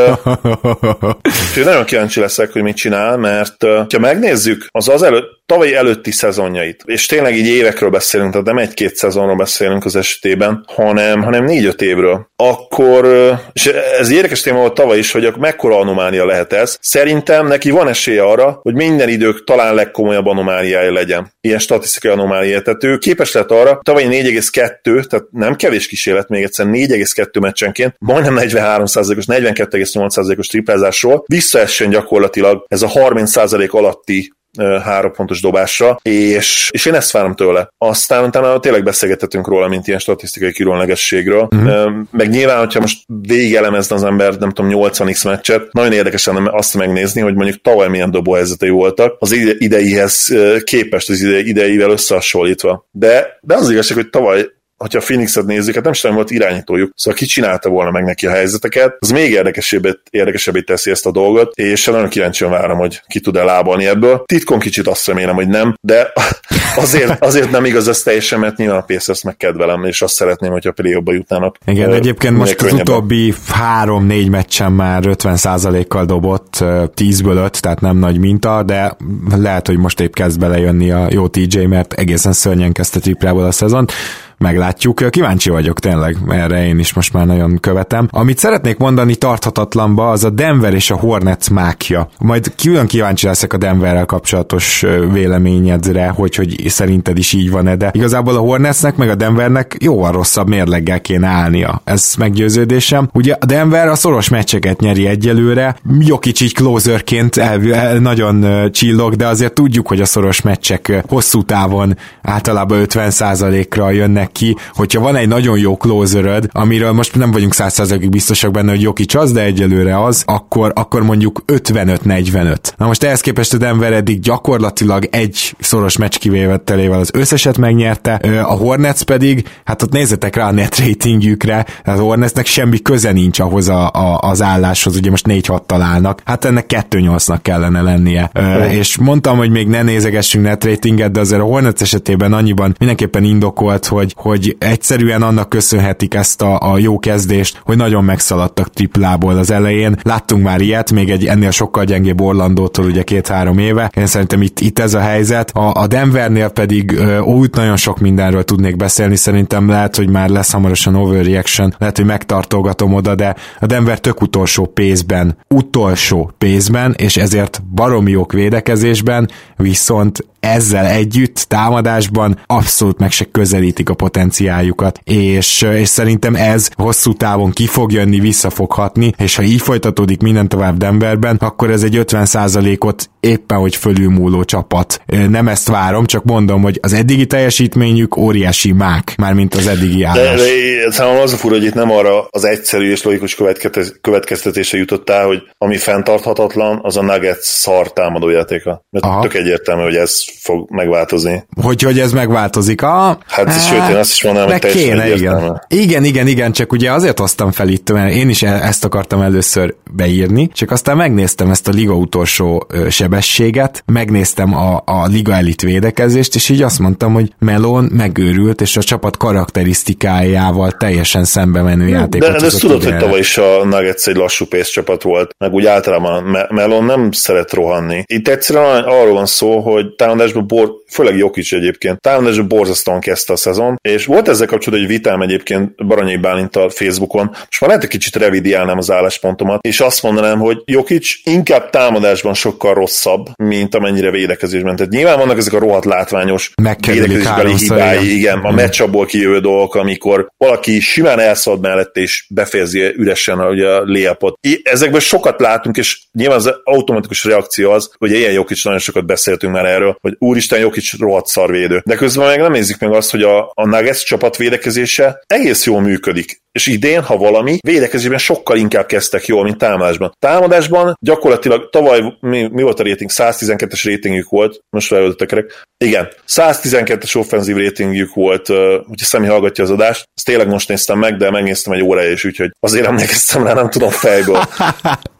nagyon kíváncsi leszek, hogy mit csinál, mert ha megnézzük az az előtt, tavalyi előtti szezonjait, és tényleg így évekről beszélünk, tehát nem egy-két szezonról beszélünk az esetében, hanem, hanem négy-öt évről, akkor, és ez érdekes téma volt tavaly is, hogy mekkora anomália lehet ez. Szerintem neki van esélye arra, hogy minden idők talán legkomolyabb anomáliája legyen. Ilyen statisztikai anomália. Tehát ő képes lett arra, tavaly 4,2, tehát nem kevés kísérlet, még egyszer 4,2 meccsenként, majdnem 43%-os, 42,8%-os triplázásról visszaessen gyakorlatilag ez a 30% alatti három pontos dobásra, és, és én ezt várom tőle. Aztán utána tényleg beszélgethetünk róla, mint ilyen statisztikai különlegességről. Uh-huh. Meg nyilván, hogyha most végigelemezne az ember, nem tudom, 80x meccset, nagyon érdekes lenne azt megnézni, hogy mondjuk tavaly milyen dobóhelyzetei voltak, az ideihez képest, az ideivel összehasonlítva. De, de az igazság, hogy tavaly hogyha a Phoenixet nézzük, hát nem is volt irányítójuk, szóval ki csinálta volna meg neki a helyzeteket, az még érdekesebbé, érdekesebbé teszi ezt a dolgot, és nagyon kíváncsian várom, hogy ki tud-e lábalni ebből. Titkon kicsit azt remélem, hogy nem, de azért, azért nem igaz ez teljesen, mert nyilván a Pacers megkedvelem, és azt szeretném, hogy a play jutnának. Igen, egyébként most az utóbbi három-négy meccsen már 50%-kal dobott, 10-ből 5, tehát nem nagy minta, de lehet, hogy most épp kezd belejönni a jó TJ, mert egészen szörnyen kezdte triplából a szezont meglátjuk. Kíváncsi vagyok tényleg, erre én is most már nagyon követem. Amit szeretnék mondani tarthatatlanba, az a Denver és a Hornets mákja. Majd külön kíváncsi leszek a Denverrel kapcsolatos véleményedre, hogy, hogy szerinted is így van-e, de igazából a Hornetsnek meg a Denvernek jóval rosszabb mérleggel kéne állnia. Ez meggyőződésem. Ugye a Denver a szoros meccseket nyeri egyelőre, jó kicsit closerként nagyon csillog, de azért tudjuk, hogy a szoros meccsek hosszú távon általában 50%-ra jönnek ki, hogyha van egy nagyon jó closeröd, amiről most nem vagyunk 100%-ig biztosak benne, hogy Jokic az, de egyelőre az, akkor, akkor mondjuk 55-45. Na most ehhez képest a Denver eddig gyakorlatilag egy szoros meccs kivételével az összeset megnyerte, a Hornets pedig, hát ott nézzetek rá a net ratingjükre, a Hornetsnek semmi köze nincs ahhoz a, a, az álláshoz, ugye most 4-6 találnak, hát ennek 2-8-nak kellene lennie. Oh. És mondtam, hogy még ne nézegessünk net ratinget, de azért a Hornets esetében annyiban mindenképpen indokolt, hogy, hogy egyszerűen annak köszönhetik ezt a, a jó kezdést, hogy nagyon megszaladtak triplából az elején. Láttunk már ilyet, még egy ennél sokkal gyengébb Orlandótól ugye két-három éve. Én szerintem itt, itt ez a helyzet. A, a Denvernél pedig uh, úgy nagyon sok mindenről tudnék beszélni, szerintem lehet, hogy már lesz hamarosan overreaction, lehet, hogy megtartogatom oda, de a Denver tök utolsó pénzben, utolsó pénzben, és ezért baromi jók védekezésben, viszont ezzel együtt támadásban abszolút meg se közelítik a potenciáljukat, és, és szerintem ez hosszú távon ki fog jönni, vissza fog hatni, és ha így folytatódik minden tovább Denverben, akkor ez egy 50%-ot éppen, hogy fölülmúló csapat. Nem ezt várom, csak mondom, hogy az eddigi teljesítményük óriási mák, már mint az eddigi állás. De, de számomra az a fura, hogy itt nem arra az egyszerű és logikus következtetése jutottál, hogy ami fenntarthatatlan, az a Nuggets szar támadójátéka. Mert Aha. tök egyértelmű, hogy ez fog megváltozni. Hogy, hogy ez megváltozik? Ah, hát, hát sőt, én azt is mondanám, hogy teljesen kéne, igen. igen, igen, igen, csak ugye azért hoztam fel itt, mert én is e- ezt akartam először beírni, csak aztán megnéztem ezt a liga utolsó sebességet, megnéztem a, a liga elit védekezést, és így azt mondtam, hogy Melon megőrült, és a csapat karakterisztikájával teljesen szembe menő játékot. De, de ezt tudod, hogy tavaly is a Nuggets egy lassú pénz csapat volt, meg úgy általában Melon nem szeret rohanni. Itt egyszerűen arról van szó, hogy támadásban bor, főleg Jokic egyébként, támadásban borzasztóan kezdte a szezon, és volt ezzel kapcsolatban egy vitám egyébként Baranyai Bálintal Facebookon, most már lehet egy kicsit revidiálnám az álláspontomat, és azt mondanám, hogy Jokic inkább támadásban sokkal rosszabb, mint amennyire védekezésben. Tehát nyilván vannak ezek a rohadt látványos védekezésbeli hibái, igen, a meccsabból kijövő dolgok, amikor valaki simán elszalad mellett és befejezi üresen ugye, a léapot. Ezekből sokat látunk, és nyilván az automatikus reakció az, hogy ilyen Jokic nagyon sokat beszéltünk már erről, hogy úristen Jokic rohadt szarvédő. De közben meg nem nézik meg azt, hogy a, a Nuggets csapat védekezése egész jól működik. És idén, ha valami, védekezésben sokkal inkább kezdtek jól, mint támadásban. Támadásban gyakorlatilag tavaly mi, mi volt a rating? 112-es ratingjük volt, most felöltöttek Igen, 112-es offenzív ratingjük volt, hogyha Szemi hallgatja az adást, ezt tényleg most néztem meg, de megnéztem egy óra is, úgyhogy azért emlékeztem rá, nem tudom fejből.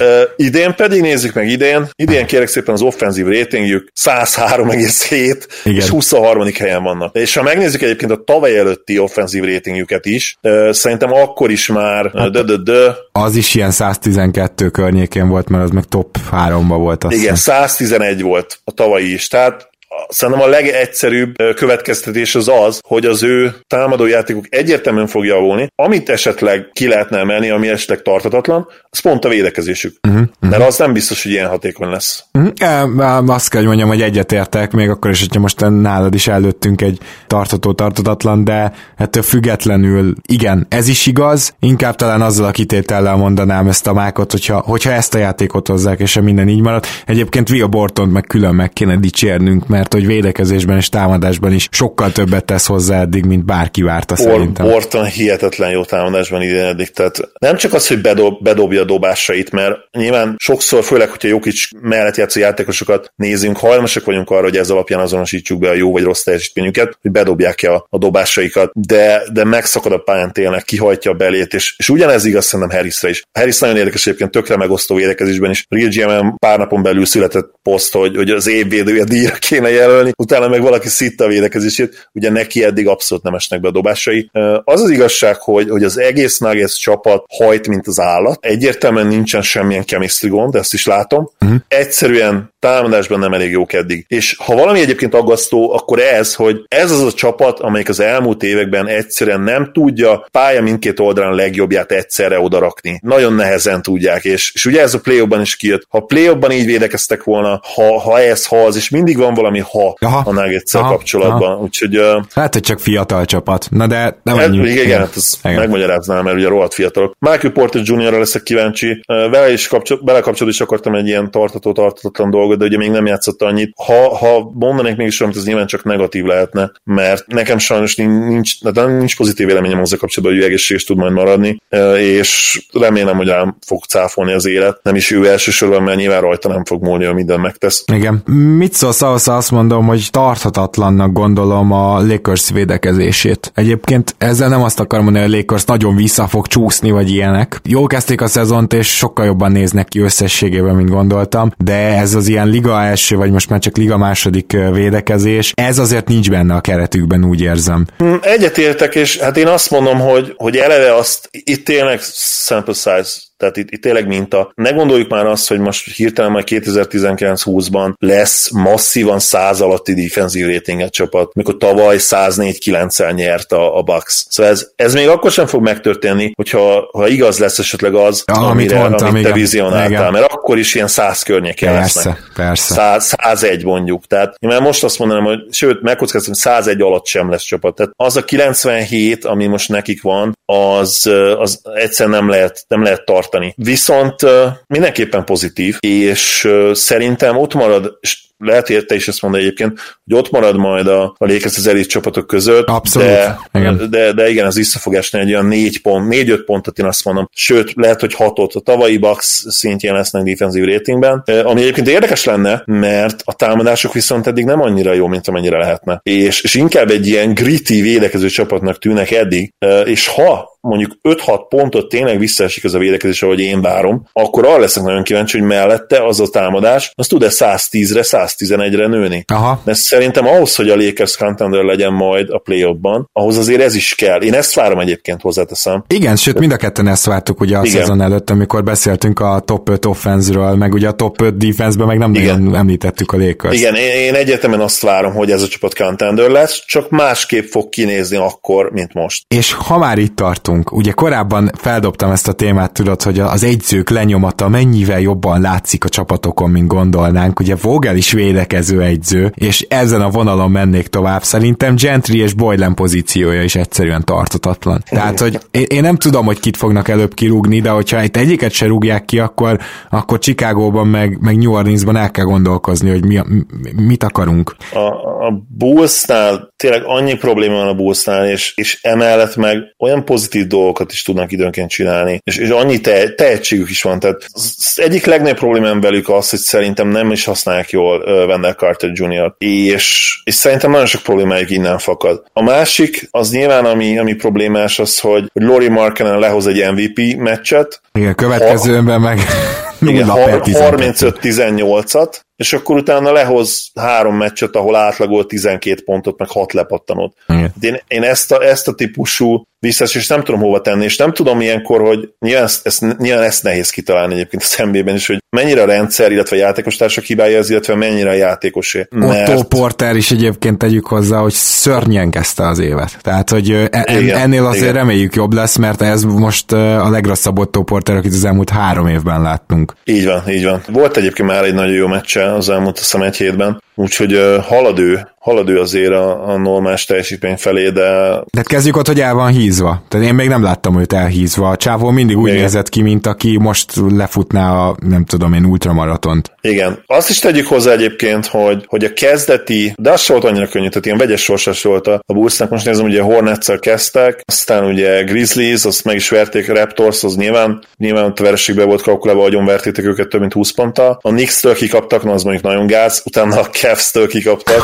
Uh, idén pedig nézzük meg idén, idén kérek szépen az offenzív ratingjük 103,7 és 23. helyen vannak. És ha megnézzük egyébként a tavaly előtti offenzív ratingjüket is, uh, szerintem akkor is már hát, dö, dö, dö, az is ilyen 112 környékén volt, mert az meg top 3-ba volt. Azt Igen, 111 volt a tavalyi is, tehát szerintem a legegyszerűbb következtetés az az, hogy az ő támadójátékuk egyértelműen fog javulni, amit esetleg ki lehetne emelni, ami esetleg tartatatlan, az pont a védekezésük. Uh-huh, uh-huh. Mert az nem biztos, hogy ilyen hatékony lesz. Uh-huh. Azt kell, hogy mondjam, hogy egyetértek, még akkor is, hogyha most nálad is előttünk egy tartató tartatatlan, de ettől függetlenül igen, ez is igaz, inkább talán azzal a kitétellel mondanám ezt a mákot, hogyha, hogyha ezt a játékot hozzák, és minden így marad. Egyébként Via Bortont meg külön meg kéne dicsérnünk, mert hogy védekezésben és támadásban is sokkal többet tesz hozzá eddig, mint bárki várta Or- szerintem. Borton hihetetlen jó támadásban idén eddig, tehát nem csak az, hogy bedob, bedobja a dobásait, mert nyilván sokszor, főleg, hogyha Jokic mellett játszó játékosokat nézünk, hajlamosak vagyunk arra, hogy ez alapján azonosítsuk be a jó vagy rossz teljesítményüket, hogy bedobják ki a, a dobásaikat, de, de megszakad a pályán tényleg, kihajtja a belét, és, és ugyanez igaz szerintem Harrisre is. Harris nagyon érdekes egyébként, tökre megosztó védekezésben is. Real GM pár napon belül született poszt, hogy, hogy az évvédője díjra kéne jelölni, utána meg valaki szitta a védekezését, ugye neki eddig abszolút nem esnek be a dobásai. Az az igazság, hogy, hogy az egész Nuggets csapat hajt, mint az állat. Egyértelműen nincsen semmilyen chemistry gond, ezt is látom. Uh-huh. Egyszerűen támadásban nem elég jók eddig. És ha valami egyébként aggasztó, akkor ez, hogy ez az a csapat, amelyik az elmúlt években egyszerűen nem tudja pálya mindkét oldalán legjobbját egyszerre odarakni. Nagyon nehezen tudják, és, és ugye ez a play is kijött. Ha play így védekeztek volna, ha, ha ez, ha az, és mindig van valami ha aha, a nuggets kapcsolatban. Aha. Úgyhogy, uh, hát, hogy csak fiatal csapat. Na de nem hát, Igen, igen, hát ezt igen. megmagyaráznám, mert ugye rohadt fiatalok. Michael Porter Jr. leszek kíváncsi. Vele is kapcsol, bele kapcsolatban is akartam egy ilyen tartató, tartatatlan dolgot, de ugye még nem játszott annyit. Ha, ha mondanék mégis valamit, az nyilván csak negatív lehetne, mert nekem sajnos nincs, de nincs pozitív véleményem hozzá kapcsolatban, hogy ő egészséges tud majd maradni, uh, és remélem, hogy rám fog cáfolni az élet. Nem is ő elsősorban, mert nyilván rajta nem fog múlni, hogy minden megtesz. Igen. Mit szólsz ahhoz, azt mondom, hogy tarthatatlannak gondolom a Lakers védekezését. Egyébként ezzel nem azt akarom mondani, hogy a Lakers nagyon vissza fog csúszni, vagy ilyenek. Jól kezdték a szezont, és sokkal jobban néznek ki összességében, mint gondoltam, de ez az ilyen liga első, vagy most már csak liga második védekezés, ez azért nincs benne a keretükben, úgy érzem. Egyetértek, és hát én azt mondom, hogy, hogy eleve azt itt tényleg sample size Tehát itt, itt tényleg minta. Ne gondoljuk már azt, hogy most hirtelen majd 2019-20-ban lesz masszívan száz alatti defensív ratinget csapat, mikor tavaly 104-9-el nyert a, a Bucks. Szóval ez, ez még akkor sem fog megtörténni, hogyha ha igaz lesz esetleg az, Ja, amit amire, mondtam, amit te igen. vizionáltál, Igen. mert akkor is ilyen 100 környéken Persze, lesznek. persze. 100, 101 mondjuk. Tehát én már most azt mondanám, hogy sőt, megkockáztam, hogy 101 alatt sem lesz csapat. Tehát az a 97, ami most nekik van, az, az egyszer nem lehet, nem lehet tartani. Viszont ö, mindenképpen pozitív, és szerintem ott marad, és lehet, hogy te is ezt mondod egyébként, hogy ott marad majd a, a Lakers az elit csapatok között, Abszolút, de, igen. de, de igen, az vissza fog esni egy olyan négy pont, négy-öt pontot én azt mondom, sőt, lehet, hogy hatot. A tavalyi Bucks szintjén lesznek defensív ratingben, ami egyébként érdekes lenne, mert a támadások viszont eddig nem annyira jó, mint amennyire lehetne. És, és inkább egy ilyen gritty védekező csapatnak tűnnek eddig, és ha mondjuk 5-6 pontot tényleg visszaesik az a védekezés, ahogy én várom, akkor arra leszek nagyon kíváncsi, hogy mellette az a támadás, az tud-e 110-re, 111-re nőni. Aha. Mert szerintem ahhoz, hogy a Lakers contender legyen majd a play ban ahhoz azért ez is kell. Én ezt várom egyébként hozzáteszem. Igen, sőt, mind a ketten ezt vártuk ugye a Igen. szezon előtt, amikor beszéltünk a top 5 offense-ről, meg ugye a top 5 defense-ben meg nem Igen. nagyon említettük a Lakers. Igen, én, egyetemen azt várom, hogy ez a csapat contender lesz, csak másképp fog kinézni akkor, mint most. És ha már itt tartunk, ugye korábban feldobtam ezt a témát, tudod, hogy az egyzők lenyomata mennyivel jobban látszik a csapatokon, mint gondolnánk. Ugye Vogel is védekező egyző, és ezen a vonalon mennék tovább. Szerintem Gentry és Boylan pozíciója is egyszerűen tartatatlan. Tehát, hogy én, nem tudom, hogy kit fognak előbb kirúgni, de hogyha itt egyiket se rúgják ki, akkor, akkor Chicagóban meg, meg New Orleansban el kell gondolkozni, hogy mi, a- mi- mit akarunk. A, a Bullsnál tényleg annyi probléma van a Bullsnál, és, és emellett meg olyan pozitív dolgokat is tudnak időnként csinálni, és, és annyi te, tehetségük is van. Tehát az egyik legnagyobb problémám velük az, hogy szerintem nem is használják jól Wendell Carter Jr. És, és szerintem nagyon sok problémájuk innen fakad. A másik, az nyilván ami, ami problémás az, hogy, hogy Lori Markkinen lehoz egy MVP meccset, Igen, következőben meg igen, nulla per har- 12. 35-18-at, és akkor utána lehoz három meccset, ahol átlagol 12 pontot, meg 6 lepattanót. Igen. Én, én ezt, a, ezt a típusú visszaesést nem tudom hova tenni, és nem tudom ilyenkor, hogy nyilván ezt, ezt, nyilván ezt nehéz kitalálni egyébként az NBA-ben is, hogy mennyire a rendszer, illetve a játékostársak hibája ez, illetve mennyire a játékosé. Otto Porter is egyébként tegyük hozzá, hogy szörnyen kezdte az évet. Tehát, hogy ö, en, Igen, ennél azért igen. reméljük jobb lesz, mert ez most a legrosszabb Otto Porter, akit az elmúlt három évben láttunk. Így van, így van. Volt egyébként már egy nagyon jó meccse az elmúlt azt hiszem egy hétben, úgyhogy halad ő, halad ő azért a, a normális teljesítmény felé, de De kezdjük ott, hogy el van hízva. Tehát én még nem láttam őt elhízva. A csávó mindig úgy Igen. nézett ki, mint aki most lefutná a, nem tudom én, ultramaratont. Igen. Azt is tegyük hozzá egyébként, hogy, hogy a kezdeti, de az volt annyira könnyű, tehát ilyen vegyes sorsás volt a, a Bullsnak. Most nézem, ugye hornets kezdtek, aztán ugye Grizzlies, azt meg is verték, a Raptors, az nyilván, nyilván a vereségbe volt kalkulálva, agyon vertétek őket több mint 20 ponttal. A Knicks-től kikaptak, na az mondjuk nagyon gáz, utána a Cavs-től kikaptak,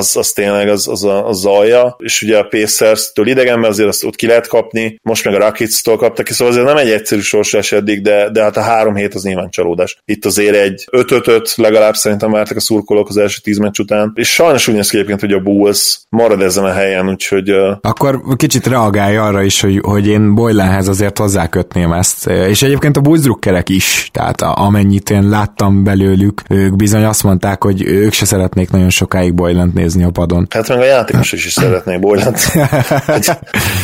az, az tényleg az, az a, a zalja, és ugye a Pacers-től idegenben azért azt ott ki lehet kapni, most meg a Rockets-től kaptak ki, szóval azért nem egy egyszerű sorsás eddig, de, de hát a három hét az nyilván csalódás. Itt azért egy 5-5-5 legalább szerintem vártak a szurkolók az első tíz meccs után, és sajnos úgy néz ki egyébként, hogy a Bulls marad ezen a helyen, úgyhogy uh, Akkor kicsit reagálj arra is, hogy, hogy én Boylanhez azért hozzákötném ezt. És egyébként a Bulls drukkerek is, tehát amennyit én láttam belőlük, ők bizony azt mondták, hogy ők se szeretnék nagyon sokáig Boylant nézni a padon. hát meg a játékos is, is szeretnék.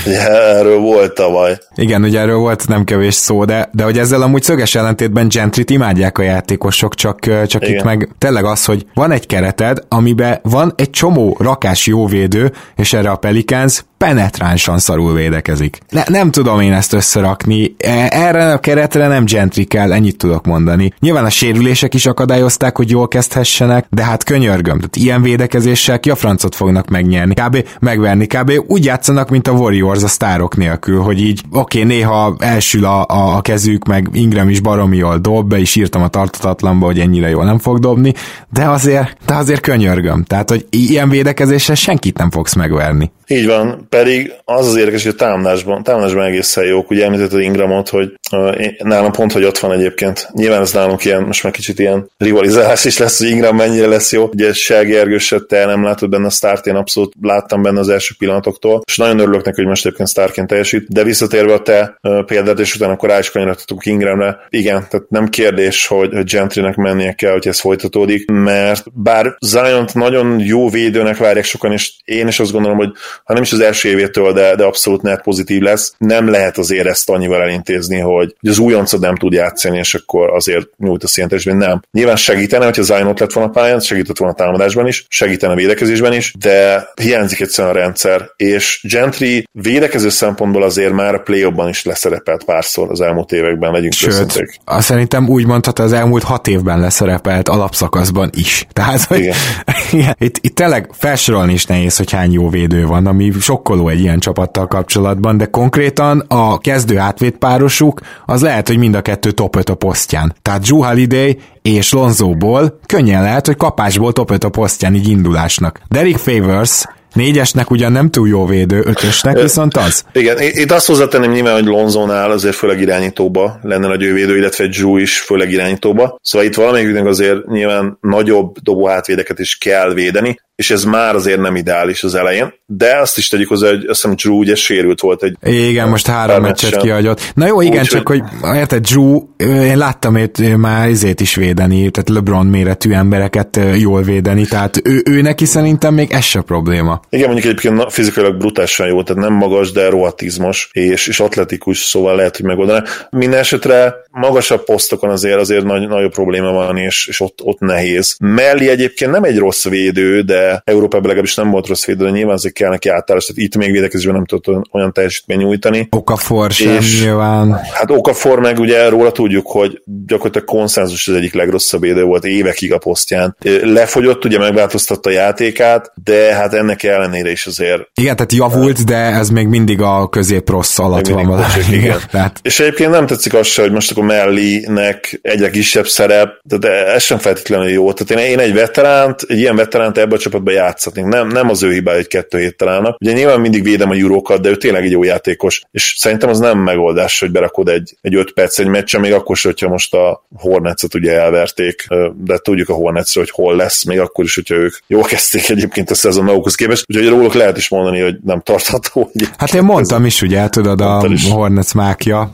Ugye erről volt tavaly. Igen, ugye erről volt nem kevés szó, de, de hogy ezzel amúgy szöges ellentétben Gentryt imádják a játékosok, csak, csak Igen. itt meg tényleg az, hogy van egy kereted, amiben van egy csomó rakás jóvédő, és erre a Pelicans penetránsan szarul védekezik. Ne, nem tudom én ezt összerakni, E- erre a keretre nem Gentry kell, ennyit tudok mondani. Nyilván a sérülések is akadályozták, hogy jól kezdhessenek, de hát könyörgöm, tehát ilyen védekezéssel ki a francot fognak megnyerni, kb. megverni, kb. úgy játszanak, mint a Warriors a sztárok nélkül, hogy így oké, okay, néha elsül a, a, a kezük, meg Ingram is baromi jól dob, be is írtam a tartatatlanba, hogy ennyire jól nem fog dobni, de azért, de azért könyörgöm. Tehát, hogy ilyen védekezéssel senkit nem fogsz megverni. Így van, pedig az az érdekes, hogy a támadásban, támadásban egészen jók. Ugye említetted Ingramot, hogy uh, nálam pont, hogy ott van egyébként. Nyilván ez nálunk ilyen, most már kicsit ilyen rivalizálás is lesz, hogy Ingram mennyire lesz jó. Ugye Sergi Ergőset te nem látod benne a start, én abszolút láttam benne az első pillanatoktól, és nagyon örülök neki, hogy most egyébként startként teljesít. De visszatérve a te uh, példát, és utána akkor rá is Ingramre. Igen, tehát nem kérdés, hogy, hogy Gentrynek mennie kell, hogy ez folytatódik, mert bár zion nagyon jó védőnek várják sokan, és én is azt gondolom, hogy ha nem is az első évétől, de, de abszolút net pozitív lesz, nem lehet azért ezt annyival elintézni, hogy, hogy az újoncod nem tud játszani, és akkor azért nyújt a szintetésben, nem. Nyilván segítene, hogyha Zion ott lett volna a pályán, segített volna a támadásban is, segítene a védekezésben is, de hiányzik egyszerűen a rendszer, és Gentry védekező szempontból azért már a play is leszerepelt párszor az elmúlt években, legyünk Sőt, azt szerintem úgy mondhatod, az elmúlt hat évben leszerepelt alapszakaszban is. Tehát, hogy igen. igen, itt, itt tényleg felsorolni is nehéz, hogy hány jó védő van, ami sokkoló egy ilyen csapattal kapcsolatban, de konkrétan a kezdő párosuk az lehet, hogy mind a kettő top 5 a posztján. Tehát Drew Holiday és Lonzóból könnyen lehet, hogy kapásból top 5 a posztján így indulásnak. Derek Favors Négyesnek ugyan nem túl jó védő, ötösnek viszont az. Igen, itt azt hozzátenném nyilván, hogy Lonzónál azért főleg irányítóba lenne nagy védő, illetve Drew is főleg irányítóba. Szóval itt valamelyiknek azért nyilván nagyobb dobóhátvédeket is kell védeni, és ez már azért nem ideális az elején, de azt is tegyük hozzá, hogy azt hiszem Drew ugye sérült volt egy... Igen, most három meccset kiadott. Na jó, igen, Úgy, csak hogy, hogy érted, Drew, én láttam őt már izét is védeni, tehát LeBron méretű embereket jól védeni, tehát ő, ő neki szerintem még ez se probléma. Igen, mondjuk egyébként fizikailag brutálisan jó, tehát nem magas, de rohatizmos, és, és atletikus, szóval lehet, hogy megoldaná. Minden esetre magasabb posztokon azért azért nagy, nagyobb probléma van, és, és ott, ott nehéz. Melli egyébként nem egy rossz védő, de Európában legalábbis nem volt rossz védő, de nyilván azért kell neki átállás, tehát itt még védekezésben nem tudott olyan teljesítmény nyújtani. Okafor sem és, nyilván. Hát Okafor meg ugye róla tudjuk, hogy gyakorlatilag konszenzus az egyik legrosszabb védő volt évekig a posztján. Lefogyott, ugye megváltoztatta a játékát, de hát ennek ellenére is azért. Igen, tehát javult, de ez még mindig a közép rossz alatt van valami. Igen. igen. Tehát... És egyébként nem tetszik az se, hogy most akkor Mellinek egyre kisebb szerep, de ez sem feltétlenül jó. Tehát én, én egy veteránt, egy ilyen veteránt ebbe a csapatba játszhatni. Nem, nem az ő hibája, hogy kettő hét találnak. Ugye nyilván mindig védem a jurókat, de ő tényleg egy jó játékos, és szerintem az nem megoldás, hogy berakod egy, egy öt perc egy meccsen, még akkor sem, hogyha most a Hornets-et ugye elverték, de tudjuk a hornets hogy hol lesz, még akkor is, hogyha ők jól kezdték egyébként a szezon magukhoz képest, úgyhogy róluk lehet is mondani, hogy nem tartható. Hát én mondtam is, ugye, tudod, a. Hornets mákja.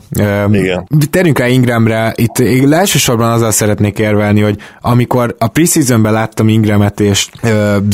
Igen. Terünk rá Ingramre, itt én elsősorban azzal szeretnék érvelni, hogy amikor a preseasonben láttam Ingramet és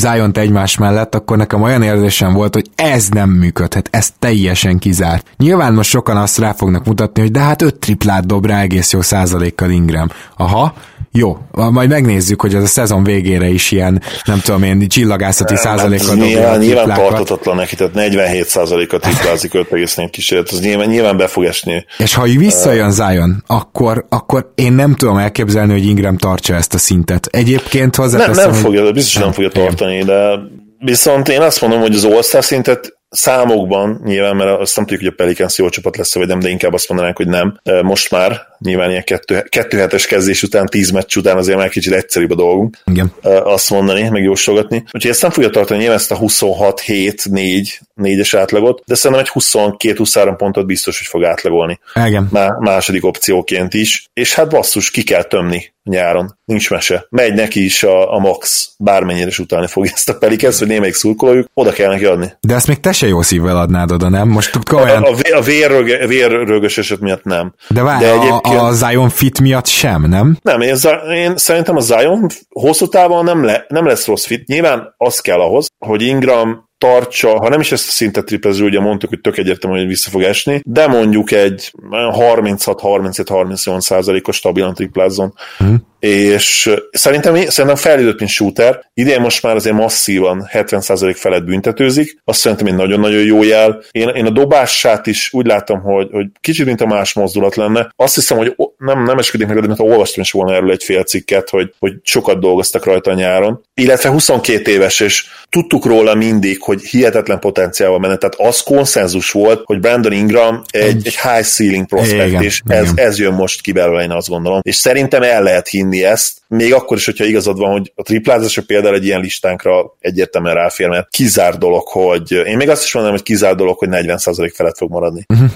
zion egymás mellett, akkor nekem olyan érzésem volt, hogy ez nem működhet, ez teljesen kizárt. Nyilván most sokan azt rá fognak mutatni, hogy de hát öt triplát dob rá egész jó százalékkal Ingram. Aha, jó, majd megnézzük, hogy az a szezon végére is ilyen, nem tudom én, csillagászati százalékkal dobja Nyilván, nyilván tartatatlan neki, tehát 47 százalékat triplázik 5,4 kísérlet, az nyilván, nyilván be fog esni. És ha visszajön Zion, akkor, akkor én nem tudom elképzelni, hogy Ingram tartsa ezt a szintet. Egyébként hozzáteszem, nem, nem fogja, biztos nem, nem fogja tartani, de viszont én azt mondom, hogy az all szintet számokban nyilván, mert azt nem tudjuk, hogy a Pelicans jó csapat lesz, vagy nem, de inkább azt mondanánk, hogy nem. Most már nyilván ilyen kettő, hetes kezdés után, tíz meccs után azért már kicsit egyszerűbb a dolgunk Igen. azt mondani, meg jósolgatni. Úgyhogy ezt nem fogja tartani nyilván ezt a 26-7-4 négyes átlagot, de szerintem egy 22-23 pontot biztos, hogy fog átlagolni. Igen. Má- második opcióként is. És hát basszus, ki kell tömni nyáron. Nincs mese. Megy neki is a, a Max, bármennyire is utálni fogja ezt a Pelicans, hogy némelyik szurkolójuk, oda kell neki adni. De ezt még te se jó szívvel adnád oda, nem? Most olyan... A, a, a vérröge, vérrögös eset miatt nem. De várj, De egyébként... a Zion fit miatt sem, nem? Nem, én, én szerintem a Zion hosszú távon nem, le, nem lesz rossz fit. Nyilván az kell ahhoz, hogy Ingram tartsa, ha nem is ezt a szintet triplező, ugye mondtuk, hogy tök egyértelmű, hogy vissza fog esni, de mondjuk egy 36-37-38 százalékos stabilan triplázzon. Mm és szerintem, szerintem fejlődött, mint shooter. Idén most már azért masszívan 70% felett büntetőzik, azt szerintem egy nagyon-nagyon jó jel. Én, én a dobását is úgy látom, hogy, hogy kicsit mint a más mozdulat lenne. Azt hiszem, hogy nem, nem eskedik meg, mert olvastam is volna erről egy fél cikket, hogy, hogy sokat dolgoztak rajta a nyáron. Illetve 22 éves, és tudtuk róla mindig, hogy hihetetlen potenciával menne. Tehát az konszenzus volt, hogy Brandon Ingram egy, egy high ceiling prospect, igen, és igen. Ez, ez jön most ki belőle, én azt gondolom. És szerintem el lehet hinni vinni ezt, még akkor is, hogyha igazad van, hogy a triplázás például egy ilyen listánkra egyértelműen ráfér, mert kizár dolog, hogy én még azt is mondom, hogy kizár dolog, hogy 40% felett fog maradni. Uh-huh.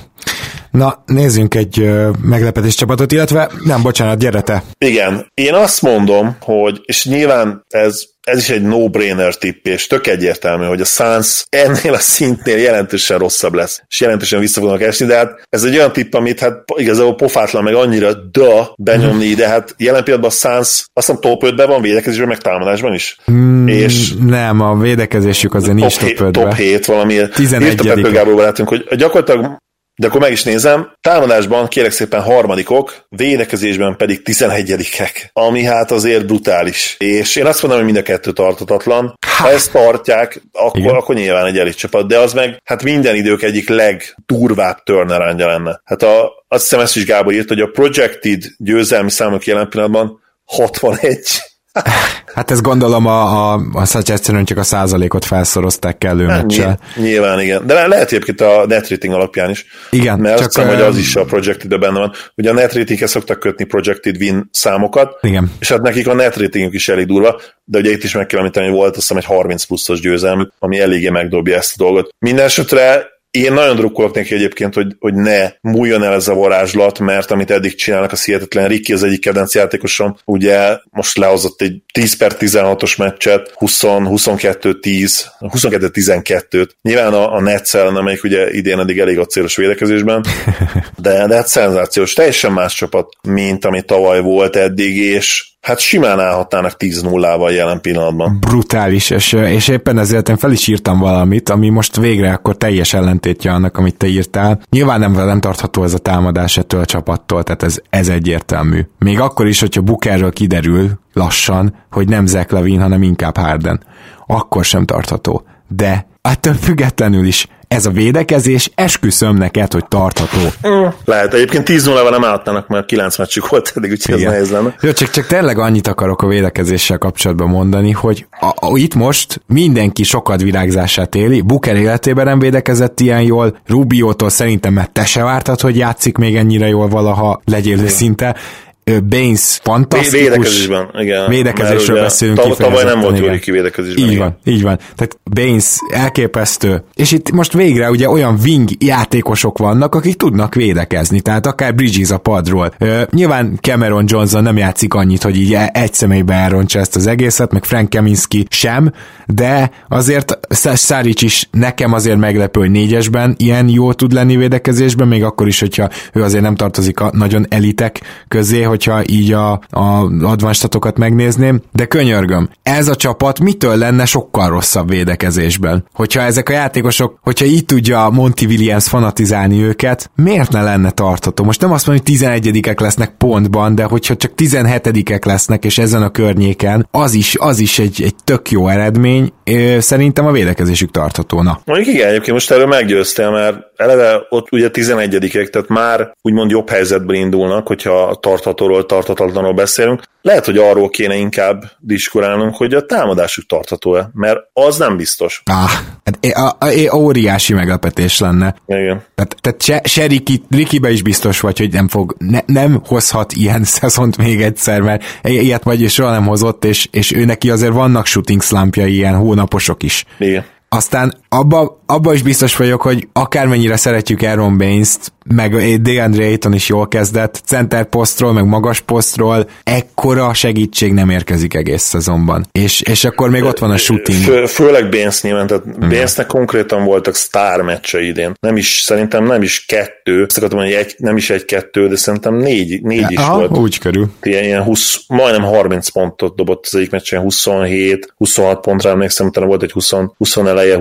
Na, nézzünk egy meglepetés csapatot, illetve nem, bocsánat, gyere te. Igen, én azt mondom, hogy, és nyilván ez ez is egy no-brainer tipp, és tök egyértelmű, hogy a Suns ennél a szintnél jelentősen rosszabb lesz, és jelentősen vissza fognak esni, de hát ez egy olyan tipp, amit hát igazából pofátlan meg annyira da benyomni, de hát jelen pillanatban a Suns azt hiszem top 5-ben van védekezésben, meg támadásban is. Mm, és nem, a védekezésük azért nincs top, top 5-ben. Top 7 valami. 11 Írta Gáborba látunk, hogy gyakorlatilag de akkor meg is nézem, támadásban kérek szépen harmadikok, védekezésben pedig tizenegyedikek, ami hát azért brutális. És én azt mondom, hogy mind a kettő tartatatlan. Ha ezt tartják, akkor, akkor nyilván egy elit csapat, de az meg hát minden idők egyik legdurvább turnaroundja lenne. Hát a, azt hiszem ezt is Gábor írt, hogy a projected győzelmi számok jelen pillanatban 61 Hát ez gondolom a, a, a egyszerűen csak a százalékot felszorozták kellő hát, meccsel. Nyilván, igen. De lehet egyébként a net rating alapján is. Igen. Mert csak azt hiszem, hogy az is a projected benne van. Ugye a net rating szoktak kötni projected win számokat. Igen. És hát nekik a net ratingük is elég durva, de ugye itt is meg kell említeni, hogy volt azt hiszem egy 30 pluszos győzelmük, ami eléggé megdobja ezt a dolgot. Minden esetre én nagyon drukkolok neki egyébként, hogy, hogy ne múljon el ez a varázslat, mert amit eddig csinálnak a hihetetlen Ricky az egyik kedvenc játékosom, ugye most lehozott egy 10 per 16-os meccset, 20, 22-10, 22-12-t. Nyilván a, a Nets ellen, amelyik ugye idén eddig elég a célos védekezésben, de, de hát szenzációs, teljesen más csapat, mint ami tavaly volt eddig, és Hát simán állhatnának 10-0-val jelen pillanatban. Brutális, és, és éppen ezért én fel is írtam valamit, ami most végre akkor teljes ellentétje annak, amit te írtál. Nyilván nem, nem tartható ez a támadás ettől a csapattól, tehát ez, ez egyértelmű. Még akkor is, hogyha Bukerről kiderül lassan, hogy nem Zach Levine, hanem inkább Harden. Akkor sem tartható. De ettől függetlenül is ez a védekezés, esküszöm neked, hogy tartható. Lehet, egyébként 10 0 nem állhatnának, mert 9 meccsük volt eddig, úgyhogy Igen. ez nehéz lenne. Jó, csak, csak tényleg annyit akarok a védekezéssel kapcsolatban mondani, hogy a, a, itt most mindenki sokat virágzását éli, Buker életében nem védekezett ilyen jól, Rubiótól szerintem mert te se vártad, hogy játszik még ennyire jól valaha, legyél szinte, Baines fantasztikus. Védekezésben, igen. Védekezésről beszélünk tav- Tavaly nem volt jó ki védekezésben. Így igen. van, így van. Tehát Baines elképesztő. És itt most végre ugye olyan wing játékosok vannak, akik tudnak védekezni, tehát akár Bridges a padról. Ö, nyilván Cameron Johnson nem játszik annyit, hogy így e- egy személybe elrontsa ezt az egészet, meg Frank Kaminski sem, de azért Szárics is nekem azért meglepő, hogy négyesben ilyen jó tud lenni védekezésben, még akkor is, hogyha ő azért nem tartozik a nagyon elitek közé, hogyha így a, a advanstatokat megnézném, de könyörgöm, ez a csapat mitől lenne sokkal rosszabb védekezésben? Hogyha ezek a játékosok, hogyha így tudja Monty Williams fanatizálni őket, miért ne lenne tartható? Most nem azt mondom, hogy 11-ek lesznek pontban, de hogyha csak 17-ek lesznek, és ezen a környéken, az is, az is egy, egy tök jó eredmény, szerintem a védekezésük tartható. Na. Mondjuk igen, egyébként most erről meggyőztél, mert eleve ott ugye 11-ek, tehát már úgymond jobb helyzetben indulnak, hogyha tarthatóról, tartatatlanról beszélünk. Lehet, hogy arról kéne inkább diskurálnunk, hogy a támadásuk tartható-e, mert az nem biztos. Ah, hát a, a, óriási meglepetés lenne. Igen. Tehát, tehát se, se Riki, Rikibe is biztos vagy, hogy nem fog, ne, nem hozhat ilyen szezont még egyszer, mert ilyet vagy soha nem hozott, és, és ő neki azért vannak shooting slumpjai ilyen hónaposok is. Igen. Aztán abba, abba is biztos vagyok, hogy akármennyire szeretjük Aaron Baines-t, meg DeAndre Ayton is jól kezdett, center posztról, meg magas posztról, ekkora segítség nem érkezik egész szezonban. És, és akkor még ott van a shooting. Fő, főleg Baines nyilván, tehát hmm. Bainesnek konkrétan voltak sztár meccse idén. Nem is, szerintem nem is kettő, azt akartam mondani, egy, nem is egy-kettő, de szerintem négy, négy is Aha, volt. úgy körül. Ilyen, ilyen 20, majdnem 30 pontot dobott az egyik meccsen, 27, 26 pontra emlékszem, utána volt egy 20, 20 eleje,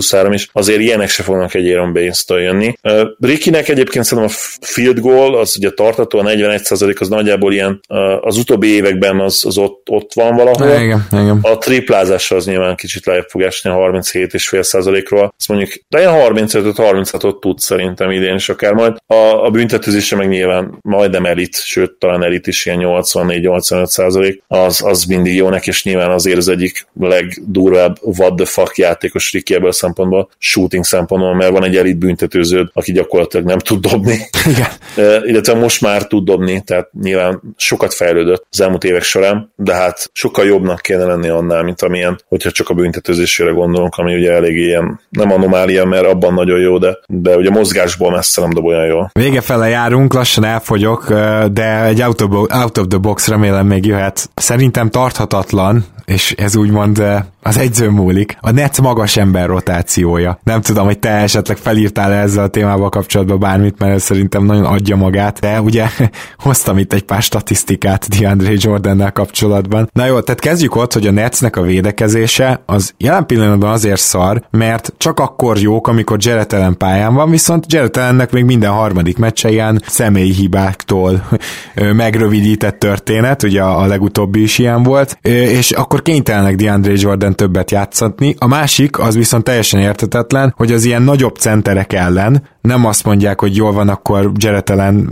22-23 is. Azért ilyenek se fognak egy Aaron Baines-től jönni. Egy egyébként szerintem a field goal, az ugye tartató, a 41% az nagyjából ilyen, az utóbbi években az, az ott, ott van valahol. Igen, igen. A triplázás az nyilván kicsit lejjebb fog esni a 37,5%-ról. Azt mondjuk, de ilyen 35-36-ot tud szerintem idén is akár majd. A, a büntetőzése meg nyilván majdnem elit, sőt talán elit is ilyen 84-85 az, az mindig jó neki, és nyilván azért az egyik legdurvább what the fuck játékos Ricky ebből a szempontból, shooting szempontból, mert van egy elit büntetőződ, aki gyakorlatilag nem tud dobni. Igen. illetve most már tud dobni, tehát nyilván sokat fejlődött az elmúlt évek során, de hát sokkal jobbnak kéne lenni annál, mint amilyen, hogyha csak a büntetőzésére gondolunk, ami ugye elég ilyen, nem anomália, mert abban nagyon jó, de, de ugye mozgásból messze nem dob olyan jól. Vége fele járunk, lassan elfogyok, de egy out of, out of the box remélem még jöhet. Szerintem tarthatatlan, és ez úgymond az egyző múlik. A Nets magas ember rotációja. Nem tudom, hogy te esetleg felírtál ezzel a témával kapcsolatban bármit, mert ez szerintem nagyon adja magát, de ugye hoztam itt egy pár statisztikát DeAndre Jordannel kapcsolatban. Na jó, tehát kezdjük ott, hogy a Netsnek a védekezése az jelen pillanatban azért szar, mert csak akkor jók, amikor Jarrett ellen pályán van, viszont Jarrett ellennek még minden harmadik meccse ilyen személyi hibáktól megrövidített történet, ugye a legutóbbi is ilyen volt, és akkor kénytelenek DeAndre Jordan többet játszatni. A másik, az viszont teljesen értetetlen, hogy az ilyen nagyobb centerek ellen nem azt mondják, hogy jól van, akkor Jaretelen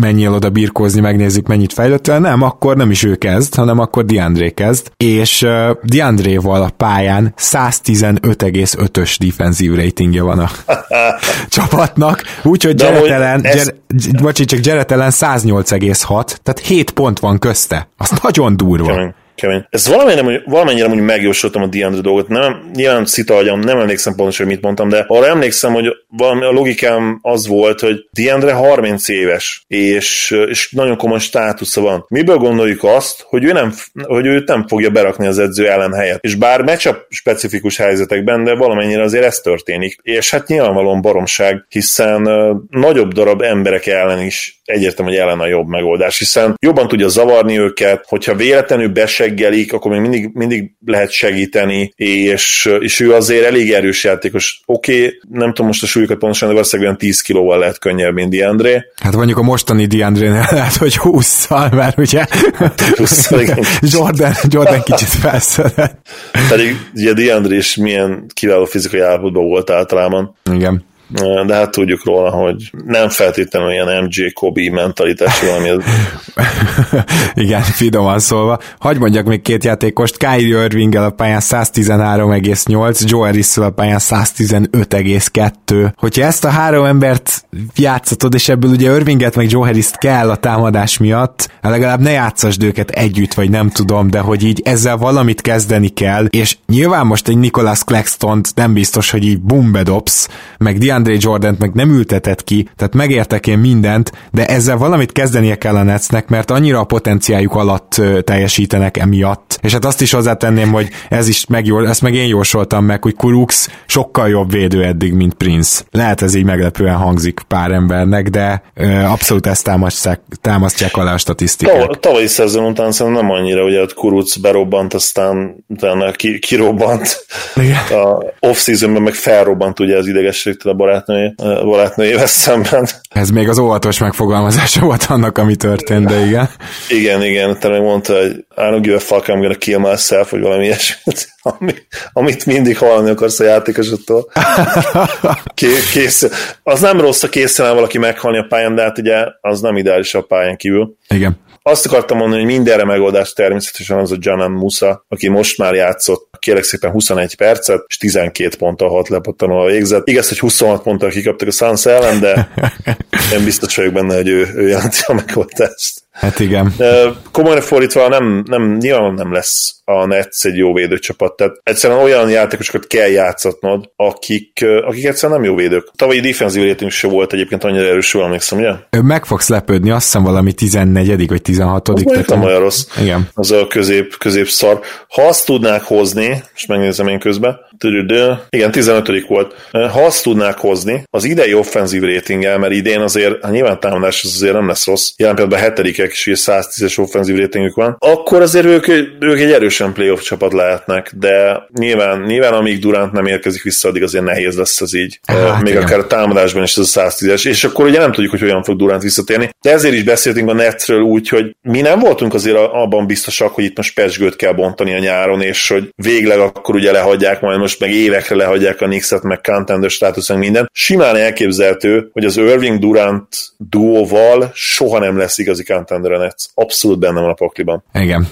menjél oda birkózni, megnézzük mennyit el, nem, akkor nem is ő kezd, hanem akkor DeAndre kezd, és uh, DeAndre-val a pályán 115,5-ös defensív ratingje van a csapatnak, úgyhogy Jaretelen, ez... Ger- bocsi, csak Jaretelen 108,6, tehát 7 pont van közte. Az nagyon durva. Kemény kemény. Ez valamennyire, valamennyire mondjuk megjósoltam a DeAndre dolgot. Nem, nyilván szita agyam, nem emlékszem pontosan, hogy mit mondtam, de arra emlékszem, hogy valami a logikám az volt, hogy DeAndre 30 éves, és, és nagyon komoly státusza van. Miből gondoljuk azt, hogy ő nem, hogy őt nem fogja berakni az edző ellen helyet. És bár meccsap specifikus helyzetekben, de valamennyire azért ez történik. És hát nyilvánvalóan baromság, hiszen nagyobb darab emberek ellen is egyértelmű, hogy ellen a jobb megoldás, hiszen jobban tudja zavarni őket, hogyha véletlenül beseggelik, akkor még mindig, mindig lehet segíteni, és, és ő azért elég erős játékos. Oké, okay, nem tudom most a súlyokat pontosan, de valószínűleg olyan 10 kilóval lehet könnyebb, mint Diandré. Hát mondjuk a mostani Diandré lehet, hogy 20-szal, mert ugye 20 Jordan, Jordan kicsit felszedett. Pedig ugye Diandré is milyen kiváló fizikai állapotban volt általában. Igen de hát tudjuk róla, hogy nem feltétlenül ilyen MJ Kobe mentalitású, ami az... Igen, finoman szólva. Hagy mondjak még két játékost, Kyrie irving a pályán 113,8, Joe harris a pályán 115,2. Hogyha ezt a három embert játszatod, és ebből ugye Irvinget meg Joe harris kell a támadás miatt, legalább ne játszasd őket együtt, vagy nem tudom, de hogy így ezzel valamit kezdeni kell, és nyilván most egy Nicholas claxton nem biztos, hogy így bum bedobsz, meg Diana DeAndre Jordan meg nem ültetett ki, tehát megértek én mindent, de ezzel valamit kezdenie kell a Netsnek, mert annyira a potenciáljuk alatt teljesítenek emiatt. És hát azt is hozzátenném, hogy ez is meg, ezt meg én jósoltam meg, hogy Kurux sokkal jobb védő eddig, mint Prince. Lehet ez így meglepően hangzik pár embernek, de ö, abszolút ezt támasztják, támasztják alá a statisztikák. Tav- tavalyi szezon után szerintem nem annyira, hogy a Kuruc berobbant, aztán utána ki, kirobbant. Igen. A off-seasonben meg felrobbant ugye az idegességtől a barátnője, barátnőjével szemben. Ez még az óvatos megfogalmazása volt annak, ami történt, de igen. Igen, igen, te meg mondta, hogy I don't give a fuck, I'm gonna kill myself, vagy valami ilyesmit, ami, amit mindig hallani akarsz a játékosodtól. Kész, az nem rossz, ha készen valaki meghalni a pályán, de hát ugye az nem ideális a pályán kívül. Igen. Azt akartam mondani, hogy mindenre megoldás természetesen az a Janan Musa, aki most már játszott kérek szépen 21 percet, és 12 ponttal hat lepattanóval végzett. Igaz, hogy 26 ponttal kikaptak a Suns ellen, de én biztos vagyok benne, hogy ő, ő jelenti a megoldást. Hát igen. Komolyan fordítva nem, nem, nyilván nem lesz a Nets egy jó védőcsapat. Tehát egyszerűen olyan játékosokat kell játszatnod, akik, akik egyszerűen nem jó védők. Tavalyi defensív rating se volt egyébként annyira erős, jól emlékszem, ugye? Meg fogsz lepődni, azt hiszem valami 14 vagy 16 Az tehát nem olyan rossz. Igen. Az a közép, közép szar. Ha azt tudnák hozni, és megnézem én közben, igen, 15 volt. Ha azt tudnák hozni, az idei offenzív ratinggel, mert idén azért, hát nyilván támadás az azért nem lesz rossz, jelen pillanatban hetedikek, és 110-es offenzív ratingük van, akkor azért ők, ők egy erősen playoff csapat lehetnek, de nyilván, nyilván amíg Durant nem érkezik vissza, addig azért nehéz lesz ez így. Hát, Még igen. akár a támadásban is ez a 110-es, és akkor ugye nem tudjuk, hogy hogyan fog Durant visszatérni. De ezért is beszéltünk a netről úgy, hogy mi nem voltunk azért abban biztosak, hogy itt most pesgőt kell bontani a nyáron, és hogy végleg akkor ugye lehagyják majd most meg évekre lehagyják a Knicks-et, meg contender státusz, meg minden. Simán elképzelhető, hogy az Irving Durant duóval soha nem lesz igazi contender a Nets. Abszolút benne van a pakliban. Igen.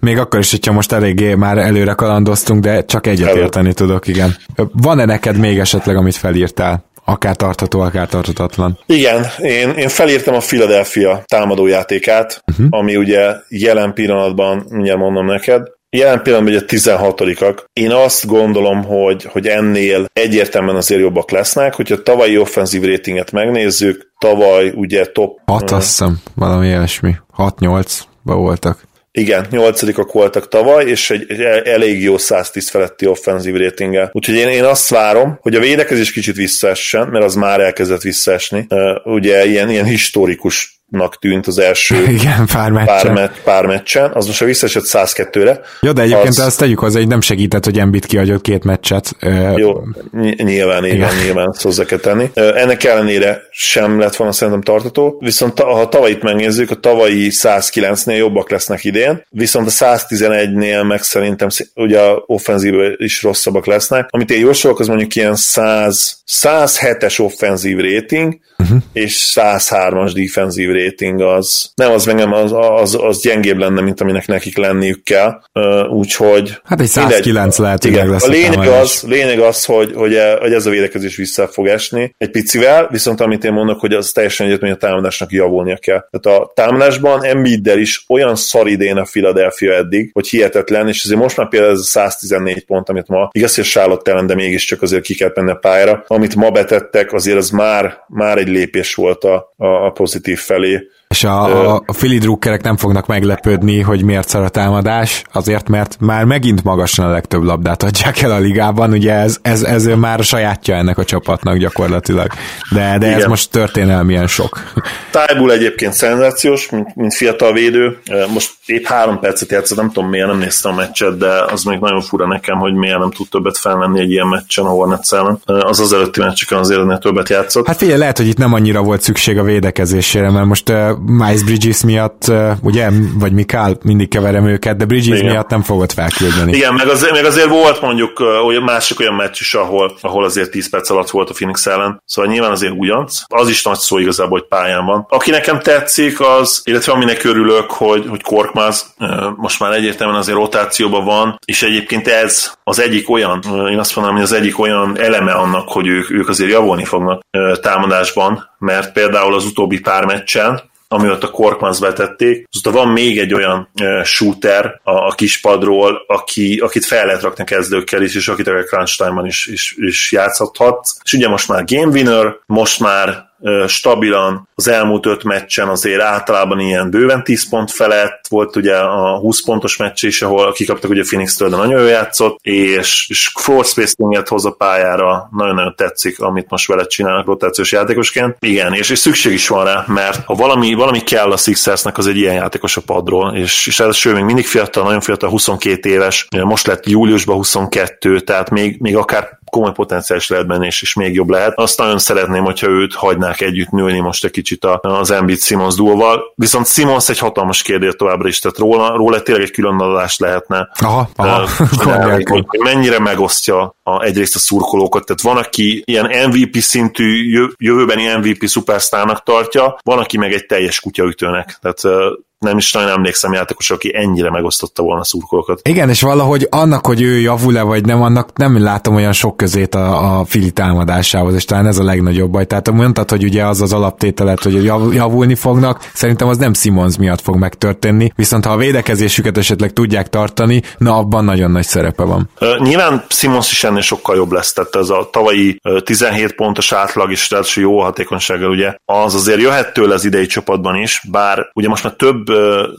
Még akkor is, hogyha most eléggé már előre kalandoztunk, de csak egyetérteni tudok, igen. Van-e neked még esetleg, amit felírtál? akár tartható, akár tarthatatlan. Igen, én, én felírtam a Philadelphia támadójátékát, uh-huh. ami ugye jelen pillanatban, mindjárt mondom neked, Jelen pillanatban ugye 16-ak. Én azt gondolom, hogy, hogy ennél egyértelműen azért jobbak lesznek, hogyha tavalyi offenzív ratinget megnézzük, tavaly ugye top... 6 azt hiszem, valami ilyesmi. 6-8 voltak. Igen, nyolcadikak voltak tavaly, és egy, egy elég jó 110 feletti offenzív ratinggel. Úgyhogy én, én azt várom, hogy a védekezés kicsit visszaessen, mert az már elkezdett visszaesni. Uh, ugye ilyen, ilyen historikus nak tűnt az első Igen, pár meccsen. Pár, me- pár meccsen, az most a visszaesett 102-re. Jó, de egyébként az... azt tegyük hozzá, hogy nem segített, hogy Embiid kiadott két meccset. Jó, ny- nyilván, igen, nyilván ezt hozzá kell tenni. Ennek ellenére sem lett volna szerintem tartató, viszont ta- ha tavalyit megnézzük, a tavalyi 109-nél jobbak lesznek idén, viszont a 111-nél meg szerintem ugye a offenzív is rosszabbak lesznek. Amit én jósolok, az mondjuk ilyen 100, 107-es offenzív rating, uh-huh. és 103-as defenzív rating az, nem az engem, az, az, az gyengébb lenne, mint aminek nekik lenniük kell, úgyhogy... Hát egy 109 mindegy, lehet, hogy igen, lesz a lényeg az, lényeg az, hogy, hogy, e, hogy ez a védekezés vissza fog esni egy picivel, viszont amit én mondok, hogy az teljesen egyet, hogy a támadásnak javulnia kell. Tehát a támadásban Embiiddel is olyan szar idén a Philadelphia eddig, hogy hihetetlen, és azért most már például ez a 114 pont, amit ma igaz, hogy Charlotte ellen, de mégiscsak azért ki kell menni a pályára, amit ma betettek, azért az már, már egy lépés volt a, a, a pozitív felé. early És a, a, a drukkerek nem fognak meglepődni, hogy miért szar a támadás, azért, mert már megint magasan a legtöbb labdát adják el a ligában, ugye ez, ez, ez már sajátja ennek a csapatnak gyakorlatilag. De, de ez most történelmilyen sok. Tájbul egyébként szenzációs, mint, mint fiatal védő. Most épp három percet játszott, nem tudom miért, nem néztem a meccset, de az még nagyon fura nekem, hogy miért nem tud többet felmenni egy ilyen meccsen a Hornets ellen. Az az előtti meccseken azért többet játszott. Hát figyelj, lehet, hogy itt nem annyira volt szükség a védekezésére, mert most Miles Bridges miatt, ugye, vagy Mikál, mindig keverem őket, de Bridges Igen. miatt nem fogott felküldeni. Igen, meg azért, meg azért volt mondjuk olyan másik olyan meccs is, ahol, ahol azért 10 perc alatt volt a Phoenix ellen, szóval nyilván azért ugyanc. Az is nagy szó igazából, hogy pályán van. Aki nekem tetszik, az, illetve aminek örülök, hogy, hogy Korkmaz most már egyértelműen azért rotációban van, és egyébként ez az egyik olyan, én azt mondom, hogy az egyik olyan eleme annak, hogy ők, ők azért javulni fognak támadásban, mert például az utóbbi pár meccsen, ami ott a Korkmaz vetették. Azóta van még egy olyan shooter a, a kispadról, aki, akit fel lehet rakni kezdőkkel is, és akit a crunch time-ban is, is, is játszhathat. És ugye most már game winner, most már stabilan az elmúlt öt meccsen azért általában ilyen bőven 10 pont felett, volt ugye a 20 pontos meccs is, ahol kikaptak ugye Phoenix-től, de nagyon jól játszott, és, és floor spacing-et hoz a pályára, nagyon-nagyon tetszik, amit most vele csinálnak rotációs játékosként. Igen, és, és szükség is van rá, mert ha valami, valami kell a Sixersnek, az egy ilyen játékos a padról, és, és ez még mindig fiatal, nagyon fiatal, 22 éves, most lett júliusban 22, tehát még, még akár komoly potenciális lehet benne, és, és még jobb lehet. Azt nagyon szeretném, hogyha őt hagynák együtt nőni most egy kicsit az Embiid Simons duóval. Viszont Simons egy hatalmas kérdés továbbra is, tehát róla, róla tényleg egy külön adást lehetne. Aha, aha. Csinálni, hogy mennyire megosztja a, egyrészt a szurkolókat. Tehát van, aki ilyen MVP szintű, jövőbeni MVP szupersztárnak tartja, van, aki meg egy teljes kutyaütőnek. Tehát nem is nagyon emlékszem játékos, aki ennyire megosztotta volna a szurkolókat. Igen, és valahogy annak, hogy ő javul-e vagy nem, annak nem látom olyan sok közét a, a Fili támadásához, és talán ez a legnagyobb baj. Tehát mondtad, hogy ugye az az alaptételet, hogy javulni fognak, szerintem az nem Simons miatt fog megtörténni, viszont ha a védekezésüket esetleg tudják tartani, na abban nagyon nagy szerepe van. Nyilván Simons is ennél sokkal jobb lesz, tehát ez a tavalyi uh, 17 pontos átlag is, tehát jó hatékonysággal ugye, az azért jöhet tőle az idei csapatban is, bár ugye most már több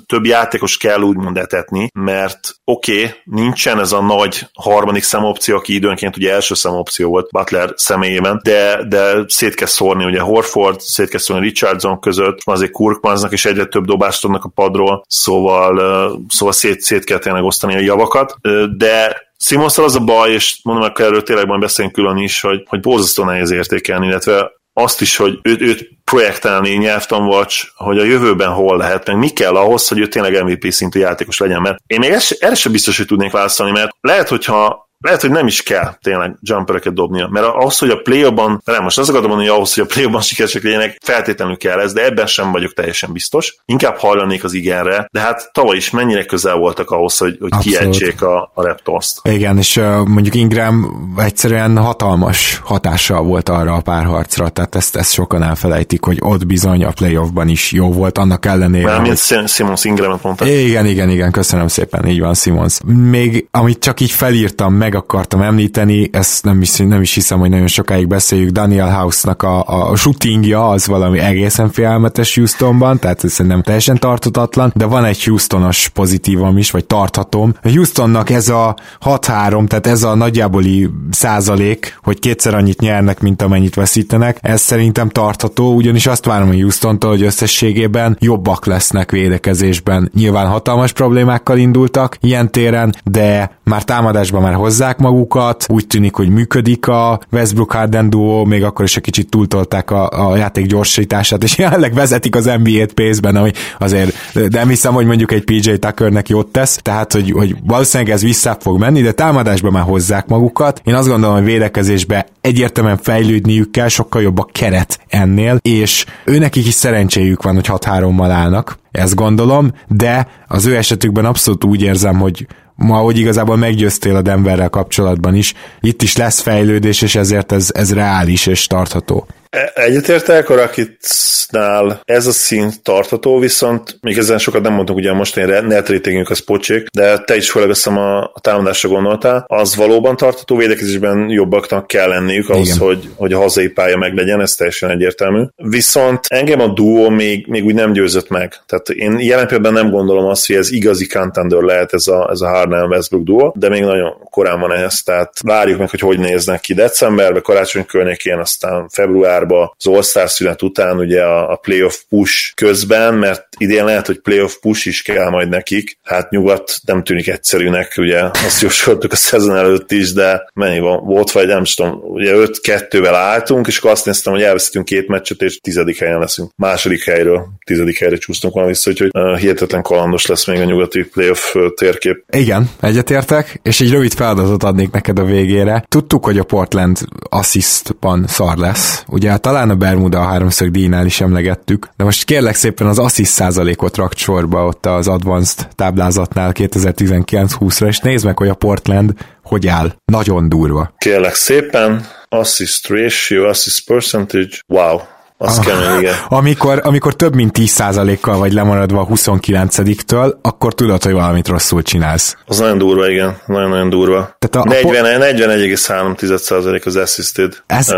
több játékos kell úgymond etetni, mert oké, okay, nincsen ez a nagy harmadik szemopció, aki időnként ugye első szemopció volt Butler személyében, de, de szét kell szórni ugye Horford, szét kell szórni Richardson között, azért Kurkmanznak is egyre több dobást tudnak a padról, szóval, szóval szét, szét kell tényleg osztani a javakat, de Simonszal az a baj, és mondom, hogy erről tényleg majd beszélünk külön is, hogy, hogy borzasztó nehéz értékelni, illetve azt is, hogy őt, őt projektálni nyelvtanvacs, hogy a jövőben hol lehet, meg mi kell ahhoz, hogy ő tényleg MVP szintű játékos legyen, mert én még erre sem biztos, hogy tudnék válaszolni, mert lehet, hogyha lehet, hogy nem is kell tényleg jumpereket dobnia, mert ahhoz, hogy a play-ban, nem most azt akarom mondani, hogy ahhoz, hogy a play-ban sikeresek legyenek, feltétlenül kell ez, de ebben sem vagyok teljesen biztos. Inkább hajlanék az igenre, de hát tavaly is mennyire közel voltak ahhoz, hogy, hogy kiejtsék a, a Raptors-t. Igen, és uh, mondjuk Ingram egyszerűen hatalmas hatással volt arra a párharcra, tehát ezt, ezt sokan elfelejtik, hogy ott bizony a playoffban is jó volt, annak ellenére. Mármint hogy... Simons Ingramet mondta. Igen, igen, igen, köszönöm szépen, így van Simons. Még amit csak így felírtam, meg akartam említeni, ezt nem is, nem is hiszem, hogy nagyon sokáig beszéljük, Daniel House-nak a, a shootingja az valami egészen félelmetes Houstonban, tehát ez szerintem teljesen tartatatlan, de van egy Houstonos pozitívom is, vagy tarthatom. A Houstonnak ez a 6-3, tehát ez a nagyjáboli százalék, hogy kétszer annyit nyernek, mint amennyit veszítenek, ez szerintem tartható, ugyanis azt várom a Houstontól, hogy összességében jobbak lesznek védekezésben. Nyilván hatalmas problémákkal indultak ilyen téren, de már támadásban már hozzák magukat, úgy tűnik, hogy működik a Westbrook Harden duo, még akkor is egy kicsit túltolták a, a játék gyorsítását, és jelenleg vezetik az NBA-t pénzben, ami azért nem hiszem, hogy mondjuk egy PJ Tuckernek jót tesz, tehát hogy, hogy valószínűleg ez vissza fog menni, de támadásban már hozzák magukat. Én azt gondolom, hogy védekezésbe egyértelműen fejlődniük kell, sokkal jobb a keret ennél, és őnekik is szerencséjük van, hogy 6-3-mal állnak, ezt gondolom, de az ő esetükben abszolút úgy érzem, hogy ma, hogy igazából meggyőztél a Denverrel kapcsolatban is, itt is lesz fejlődés, és ezért ez, ez reális és tartható. E, egyetértek, a Rakicnál ez a szint tartató, viszont még ezen sokat nem mondtunk, ugye most én net ratingünk az pocsék, de te is főleg azt a, a támadásra gondoltál, az valóban tartató védekezésben jobbaknak kell lenniük ahhoz, Igen. hogy, hogy a hazai pálya meglegyen, ez teljesen egyértelmű. Viszont engem a duo még, még úgy nem győzött meg. Tehát én jelen pillanatban nem gondolom azt, hogy ez igazi contender lehet ez a, ez a Harden Westbrook duo, de még nagyon korán van ehhez, tehát várjuk meg, hogy hogy néznek ki decemberben, karácsony környékén, aztán február januárba az All-Star szünet után ugye a, a playoff push közben, mert idén lehet, hogy playoff push is kell majd nekik. Hát nyugat nem tűnik egyszerűnek, ugye azt jósoltuk a szezon előtt is, de mennyi van? Volt vagy nem tudom, ugye 5-2-vel álltunk, és akkor azt néztem, hogy elveszítünk két meccset, és tizedik helyen leszünk. Második helyről, tizedik helyre csúsztunk volna vissza, úgyhogy uh, hihetetlen kalandos lesz még a nyugati playoff térkép. Igen, egyetértek, és egy rövid feladatot adnék neked a végére. Tudtuk, hogy a Portland assistban szar lesz. Ugye hát talán a Bermuda a háromszög díjnál is emlegettük, de most kérlek szépen az assist százalékot rakt sorba ott az Advanced táblázatnál 2019-20-ra, és nézd meg, hogy a Portland hogy áll. Nagyon durva. Kérlek szépen, assist ratio, assist percentage, wow, az kemény, igen. Amikor, amikor több mint 10%-kal vagy lemaradva a 29-től, akkor tudod, hogy valamit rosszul csinálsz. Az nagyon durva, igen. Nagyon-nagyon durva. Tehát a, 40, 41,3% az assisted, Ez...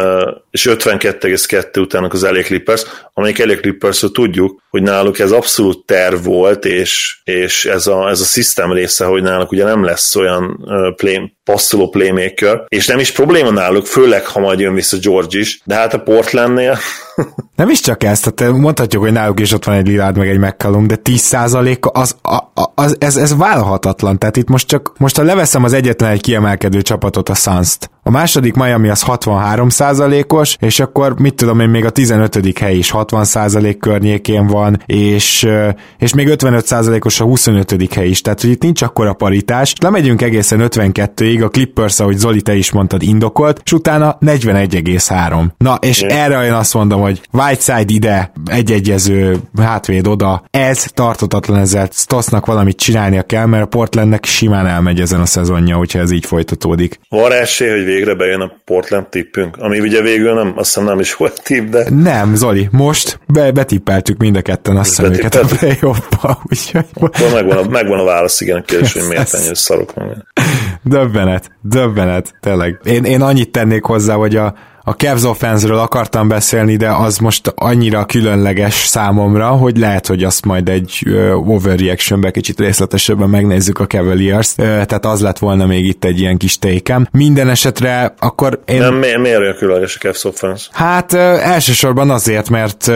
és 52,2 utána az LA Clippers, amelyik LA clippers tudjuk, hogy náluk ez abszolút terv volt, és, és ez, a, ez a system része, hogy náluk ugye nem lesz olyan play, passzoló playmaker, és nem is probléma náluk, főleg ha majd jön vissza George is, de hát a Portlandnél nem is csak ezt, tehát mondhatjuk, hogy náluk is ott van egy Lillard meg egy McCallum, de 10% az, az, az ez, ez vállalhatatlan. Tehát itt most csak, most ha leveszem az egyetlen egy kiemelkedő csapatot, a suns. A második Miami az 63 os és akkor mit tudom én, még a 15. hely is 60% környékén van, és, és még 55 os a 25. hely is, tehát hogy itt nincs akkora paritás. Lemegyünk egészen 52-ig, a Clippers, ahogy Zoli te is mondtad, indokolt, és utána 41,3. Na, és yeah. erre én azt mondom, hogy Whiteside ide, egy-egyező hátvéd oda, ez tartotatlan, ezzel Stossnak valamit csinálnia kell, mert a Portlandnek simán elmegy ezen a szezonja, hogyha ez így folytatódik. Van esély, hogy végre bejön a Portland tippünk, ami ugye végül nem, azt hiszem nem is volt tipp, de... Nem, Zoli, most be, betippeltük mind a ketten azt hiszem őket a playoffba, úgyhogy... Akkor megvan a, megvan a válasz, igen, a kérdés, hogy miért ennyire szarok meg. Döbbenet, döbbenet, tényleg. Én, én annyit tennék hozzá, hogy a, a Cavs offense akartam beszélni, de az most annyira különleges számomra, hogy lehet, hogy azt majd egy overreactionbe kicsit részletesebben megnézzük a Cavaliers, tehát az lett volna még itt egy ilyen kis tékem. Minden esetre akkor én... Nem, miért, miért olyan különleges a Cavs offense? Hát elsősorban azért, mert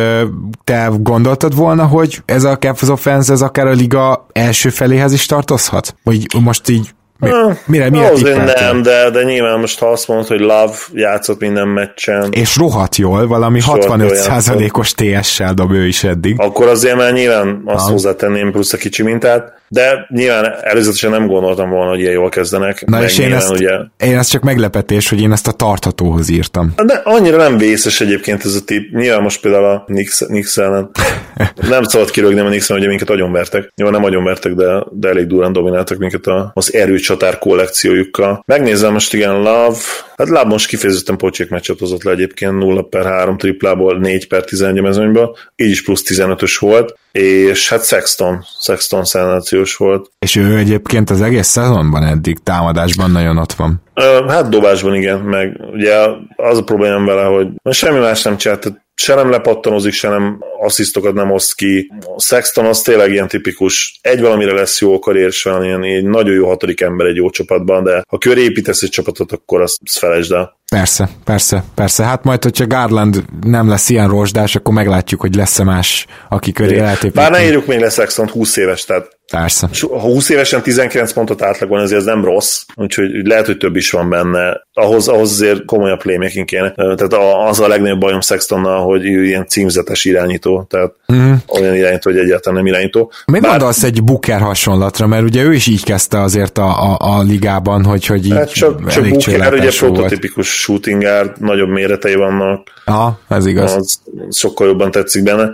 te gondoltad volna, hogy ez a Cavs offense, ez akár a liga első feléhez is tartozhat? Vagy most így mi, mire, mire Azért nem, de, de nyilván most ha azt mondod, hogy Love játszott minden meccsen. És rohadt jól, valami 65%-os TS-sel dob ő is eddig. Akkor azért már nyilván azt ha. hozzátenném plusz a kicsi mintát, de nyilván előzetesen nem gondoltam volna, hogy ilyen jól kezdenek. Na és én ezt, ugye... én ezt csak meglepetés, hogy én ezt a tarthatóhoz írtam. De annyira nem vészes egyébként ez a tip. Nyilván most például a Nix, Nix ellen nem szabad kirögni a Nix hogy minket agyonvertek. Jó, nem agyonvertek, de, de elég durán domináltak minket a, az erőcsatár kollekciójukkal. Megnézem most igen, Love, hát Love most kifejezetten pocsék meccset hozott le egyébként 0 per 3 triplából, 4 per 11 mezőnyből, így is plusz 15-ös volt, és hát Sexton, Sexton szenációs volt. És ő egyébként az egész szezonban eddig támadásban nagyon ott van. Hát dobásban igen, meg ugye az a problémám vele, hogy semmi más nem csinált, se nem lepattanozik, se nem asszisztokat nem oszt ki. A Sexton az tényleg ilyen tipikus, egy valamire lesz jó a karrier során, ilyen, ilyen nagyon jó hatodik ember egy jó csapatban, de ha köré építesz egy csapatot, akkor azt felejtsd el. Persze, persze, persze. Hát majd, hogyha Garland nem lesz ilyen rozsdás, akkor meglátjuk, hogy lesz-e más, aki köré lehet Bár ne írjuk még lesz Sexton 20 éves, tehát Persze. Ha 20 évesen 19 pontot átlagolni, azért ez nem rossz, úgyhogy lehet, hogy több is van benne. Ahhoz, ahhoz azért komolyabb playmaking kéne. Tehát az a legnagyobb bajom Sextonnal, hogy ilyen címzetes irányító, tehát mm. olyan irányító, hogy egyáltalán nem irányító. Mit Bár... gondolsz egy Booker hasonlatra, mert ugye ő is így kezdte azért a, a, a ligában, hogy, hogy így hát csak, csak Booker ugye prototipikus shooting guard, nagyobb méretei vannak. Aha, ez igaz. Az sokkal jobban tetszik benne.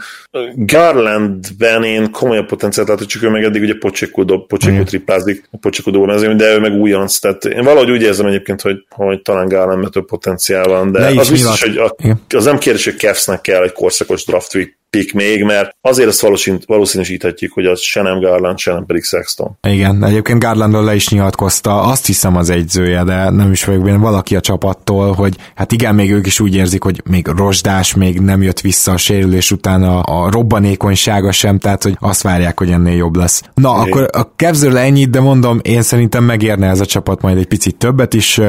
Garlandben én komolyabb potenciált látok, csak ő meg eddig ugye pocsékú, dob, pocsékú triplázik, pocsékú dobol, de ő meg újonc. Tehát én valahogy úgy érzem egyébként, hogy, hogy talán Garlandben több potenciál van, de az biztos, hogy a, az nem kérdés, hogy Kevsznek kell egy korszakos draft pick még, mert azért azt valószínűsíthetjük, hogy az se nem Garland, se nem pedig Sexton. Igen, egyébként Garlandról le is nyilatkozta, azt hiszem az egyzője, de nem is vagyok benne, valaki a csapattól, hogy hát igen, még ők is úgy érzik, hogy még rozsdás, még nem jött vissza a sérülés után a, a robbanékonysága sem, tehát hogy azt várják, hogy ennél jobb lesz. Na, é. akkor a Kevzről ennyit, de mondom, én szerintem megérne ez a csapat majd egy picit többet is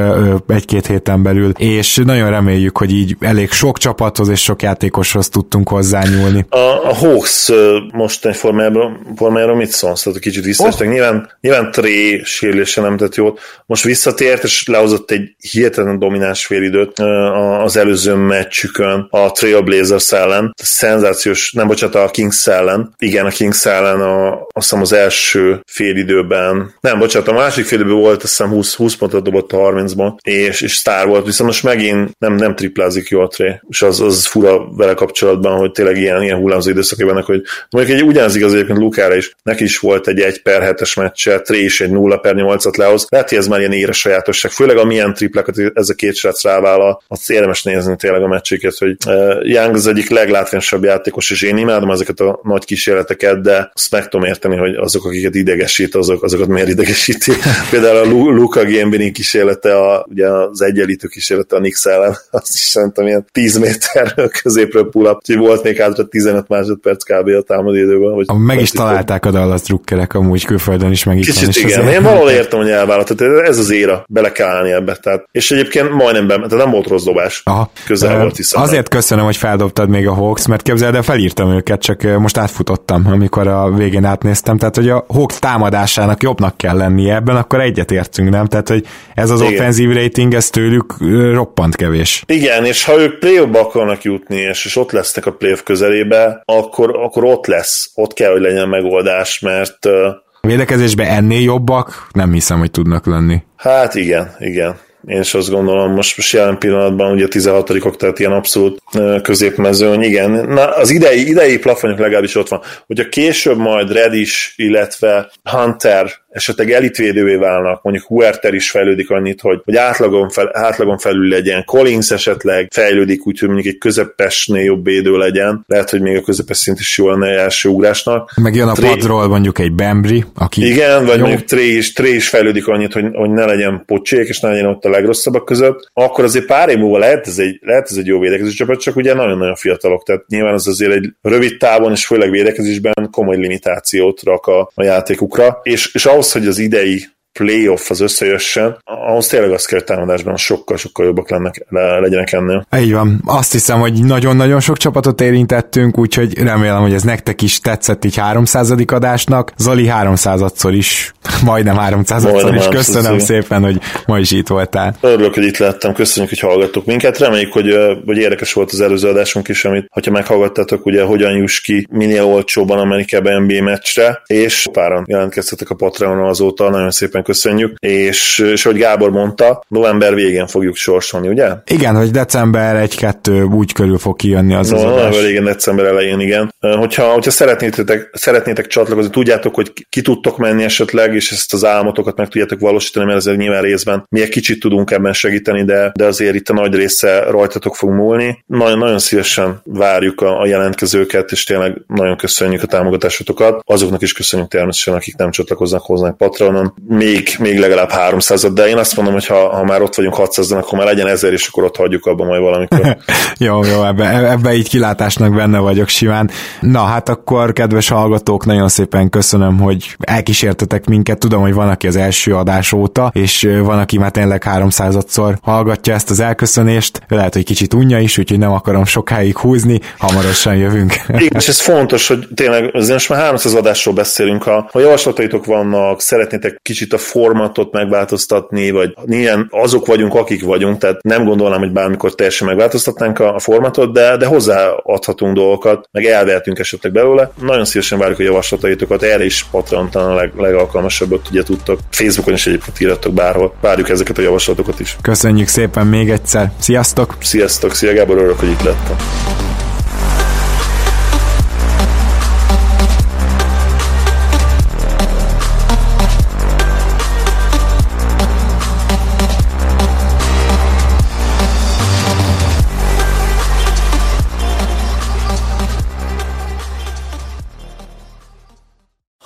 egy-két héten belül, és nagyon reméljük, hogy így elég sok csapathoz és sok játékoshoz tudtunk hozzányúlni számolni. A, a Hawks mostani formájáról, formájáról mit szólsz? Tehát kicsit visszaestek. Oh. Nyilván, nyilván Tré sérülése nem tett jót. Most visszatért, és lehozott egy hihetetlen domináns félidőt az előző meccsükön a Trailblazers ellen. Szenzációs, nem bocsánat, a Kings ellen. Igen, a Kings ellen a, azt hiszem az első félidőben, nem, bocsánat, a másik félidőben volt, azt hiszem 20, 20 pontot dobott a 30-ban, és, és sztár volt, viszont most megint nem, nem triplázik jól Tré, és az, az fura vele kapcsolatban, hogy tényleg ilyen ilyen, ilyen hullámzó időszakai vannak, hogy mondjuk egy ugyanaz igaz egyébként Lukára is, neki is volt egy 1 per 7-es meccse, Tré is egy 0 per 8-at lehoz. Lehet, hogy ez már ilyen éres sajátosság, főleg a milyen triplákat ez a két srác rávállal, az érdemes nézni tényleg a meccseket, hogy uh, Young az egyik leglátványosabb játékos, és én imádom ezeket a nagy kísérleteket, de azt meg tudom érteni, hogy azok, akiket idegesít, azok, azokat miért idegesíti. Például a Luka Gambini kísérlete, a, ugye az egyenlítő kísérlete a Nix ellen, azt is szerintem ilyen 10 méter középről pull up, úgyhogy volt még hátra 15 másodperc kb. a támadó időben. Hogy meg is találták a Dallas drukkerek amúgy külföldön is, meg itt Kicsit van, igen, én valahol értem, hogy elvállalt, tehát ez az éra, bele kell állni ebbe. Tehát, és egyébként majdnem be, tehát nem volt rossz dobás. Aha. Közel volt hiszem. Azért köszönöm, hogy feldobtad még a Hawks, mert képzeld, de felírtam őket, csak most átfutottam, amikor a végén átnéztem. Tehát, hogy a Hawks támadásának jobbnak kell lennie ebben, akkor egyet értünk, nem? Tehát, hogy ez az Igen. offenzív rating, ez tőlük roppant kevés. Igen, és ha ők play akarnak jutni, és, és ott lesznek a playoff közelébe, akkor, akkor ott lesz, ott kell, hogy legyen megoldás, mert a védekezésben ennél jobbak nem hiszem, hogy tudnak lenni. Hát igen, igen. Én is azt gondolom, most, most jelen pillanatban ugye 16 tehát ilyen abszolút középmezőny, igen. Na, az idei, idei plafonok legalábbis ott van. Hogyha később majd Redis, illetve Hunter esetleg elitvédővé válnak, mondjuk Huerter is fejlődik annyit, hogy, hogy átlagon, fel, átlagon felül legyen, Collins esetleg fejlődik úgy, hogy mondjuk egy közepesnél jobb védő legyen, lehet, hogy még a közepes szint is jó lenne első ugrásnak. Meg jön a Tré... padról mondjuk egy Bembry, aki... Igen, vagy jó. mondjuk Tré is, Tré is fejlődik annyit, hogy, hogy ne legyen pocsék, és ne legyen ott a legrosszabbak között, akkor azért pár év múlva lehet ez egy, lehet ez egy jó védekező csapat, csak ugye nagyon-nagyon fiatalok, tehát nyilván az azért egy rövid távon, és főleg védekezésben komoly limitációt rak a, a játékukra, és, és ahhoz, hogy az idei playoff az összejössen, ahhoz tényleg azt kell, hogy támadásban sokkal-sokkal jobbak lennek, le, legyenek ennél. Így van. Azt hiszem, hogy nagyon-nagyon sok csapatot érintettünk, úgyhogy remélem, hogy ez nektek is tetszett így 300. adásnak. Zoli 300-szor is, majdnem 300-szor is. Köszönöm szépen, hogy ma is itt voltál. Örülök, hogy itt lettem. Köszönjük, hogy hallgattok minket. Reméljük, hogy, hogy érdekes volt az előző adásunk is, amit, hogyha meghallgattátok, ugye hogyan juss ki minél olcsóban Amerikában NBA meccsre, és páran jelentkeztetek a Patreonon azóta, nagyon szépen köszönjük, és, és hogy Gábor mondta, november végén fogjuk sorsolni, ugye? Igen, hogy december 1-2 úgy körül fog kijönni az no, az adás. November végén, december elején, igen. Hogyha, hogyha szeretnétek, szeretnétek csatlakozni, tudjátok, hogy ki tudtok menni esetleg, és ezt az álmotokat meg tudjátok valósítani, mert ezért nyilván részben mi egy kicsit tudunk ebben segíteni, de, de azért itt a nagy része rajtatok fog múlni. Nagyon, nagyon szívesen várjuk a, a jelentkezőket, és tényleg nagyon köszönjük a támogatásotokat. Azoknak is köszönjük természetesen, akik nem csatlakoznak hozzánk Patronon. Még, még legalább 300 de én azt mondom, hogy ha, ha már ott vagyunk 600 akkor már legyen ezer, és akkor ott hagyjuk abban majd valamikor. jó, jó, ebbe, ebbe így kilátásnak benne vagyok simán. Na, hát akkor, kedves hallgatók, nagyon szépen köszönöm, hogy elkísértetek minket. Tudom, hogy van, aki az első adás óta, és van, aki már tényleg 300-szor hallgatja ezt az elköszönést. Lehet, hogy kicsit unja is, úgyhogy nem akarom sokáig húzni, hamarosan jövünk. Igen, és ez fontos, hogy tényleg azért most már 300 adásról beszélünk, ha, ha javaslataitok vannak, szeretnétek kicsit a formatot megváltoztatni, vagy milyen azok vagyunk, akik vagyunk, tehát nem gondolnám, hogy bármikor teljesen megváltoztatnánk a, a formatot, de, de hozzáadhatunk dolgokat, meg elvehetünk esetleg belőle. Nagyon szívesen várjuk a javaslataitokat, erre is Patreon talán a leg, legalkalmasabbat ugye tudtok. Facebookon is egyébként írjatok bárhol. Várjuk ezeket a javaslatokat is. Köszönjük szépen még egyszer. Sziasztok! Sziasztok! Szia Gábor, örülök, hogy itt lettem.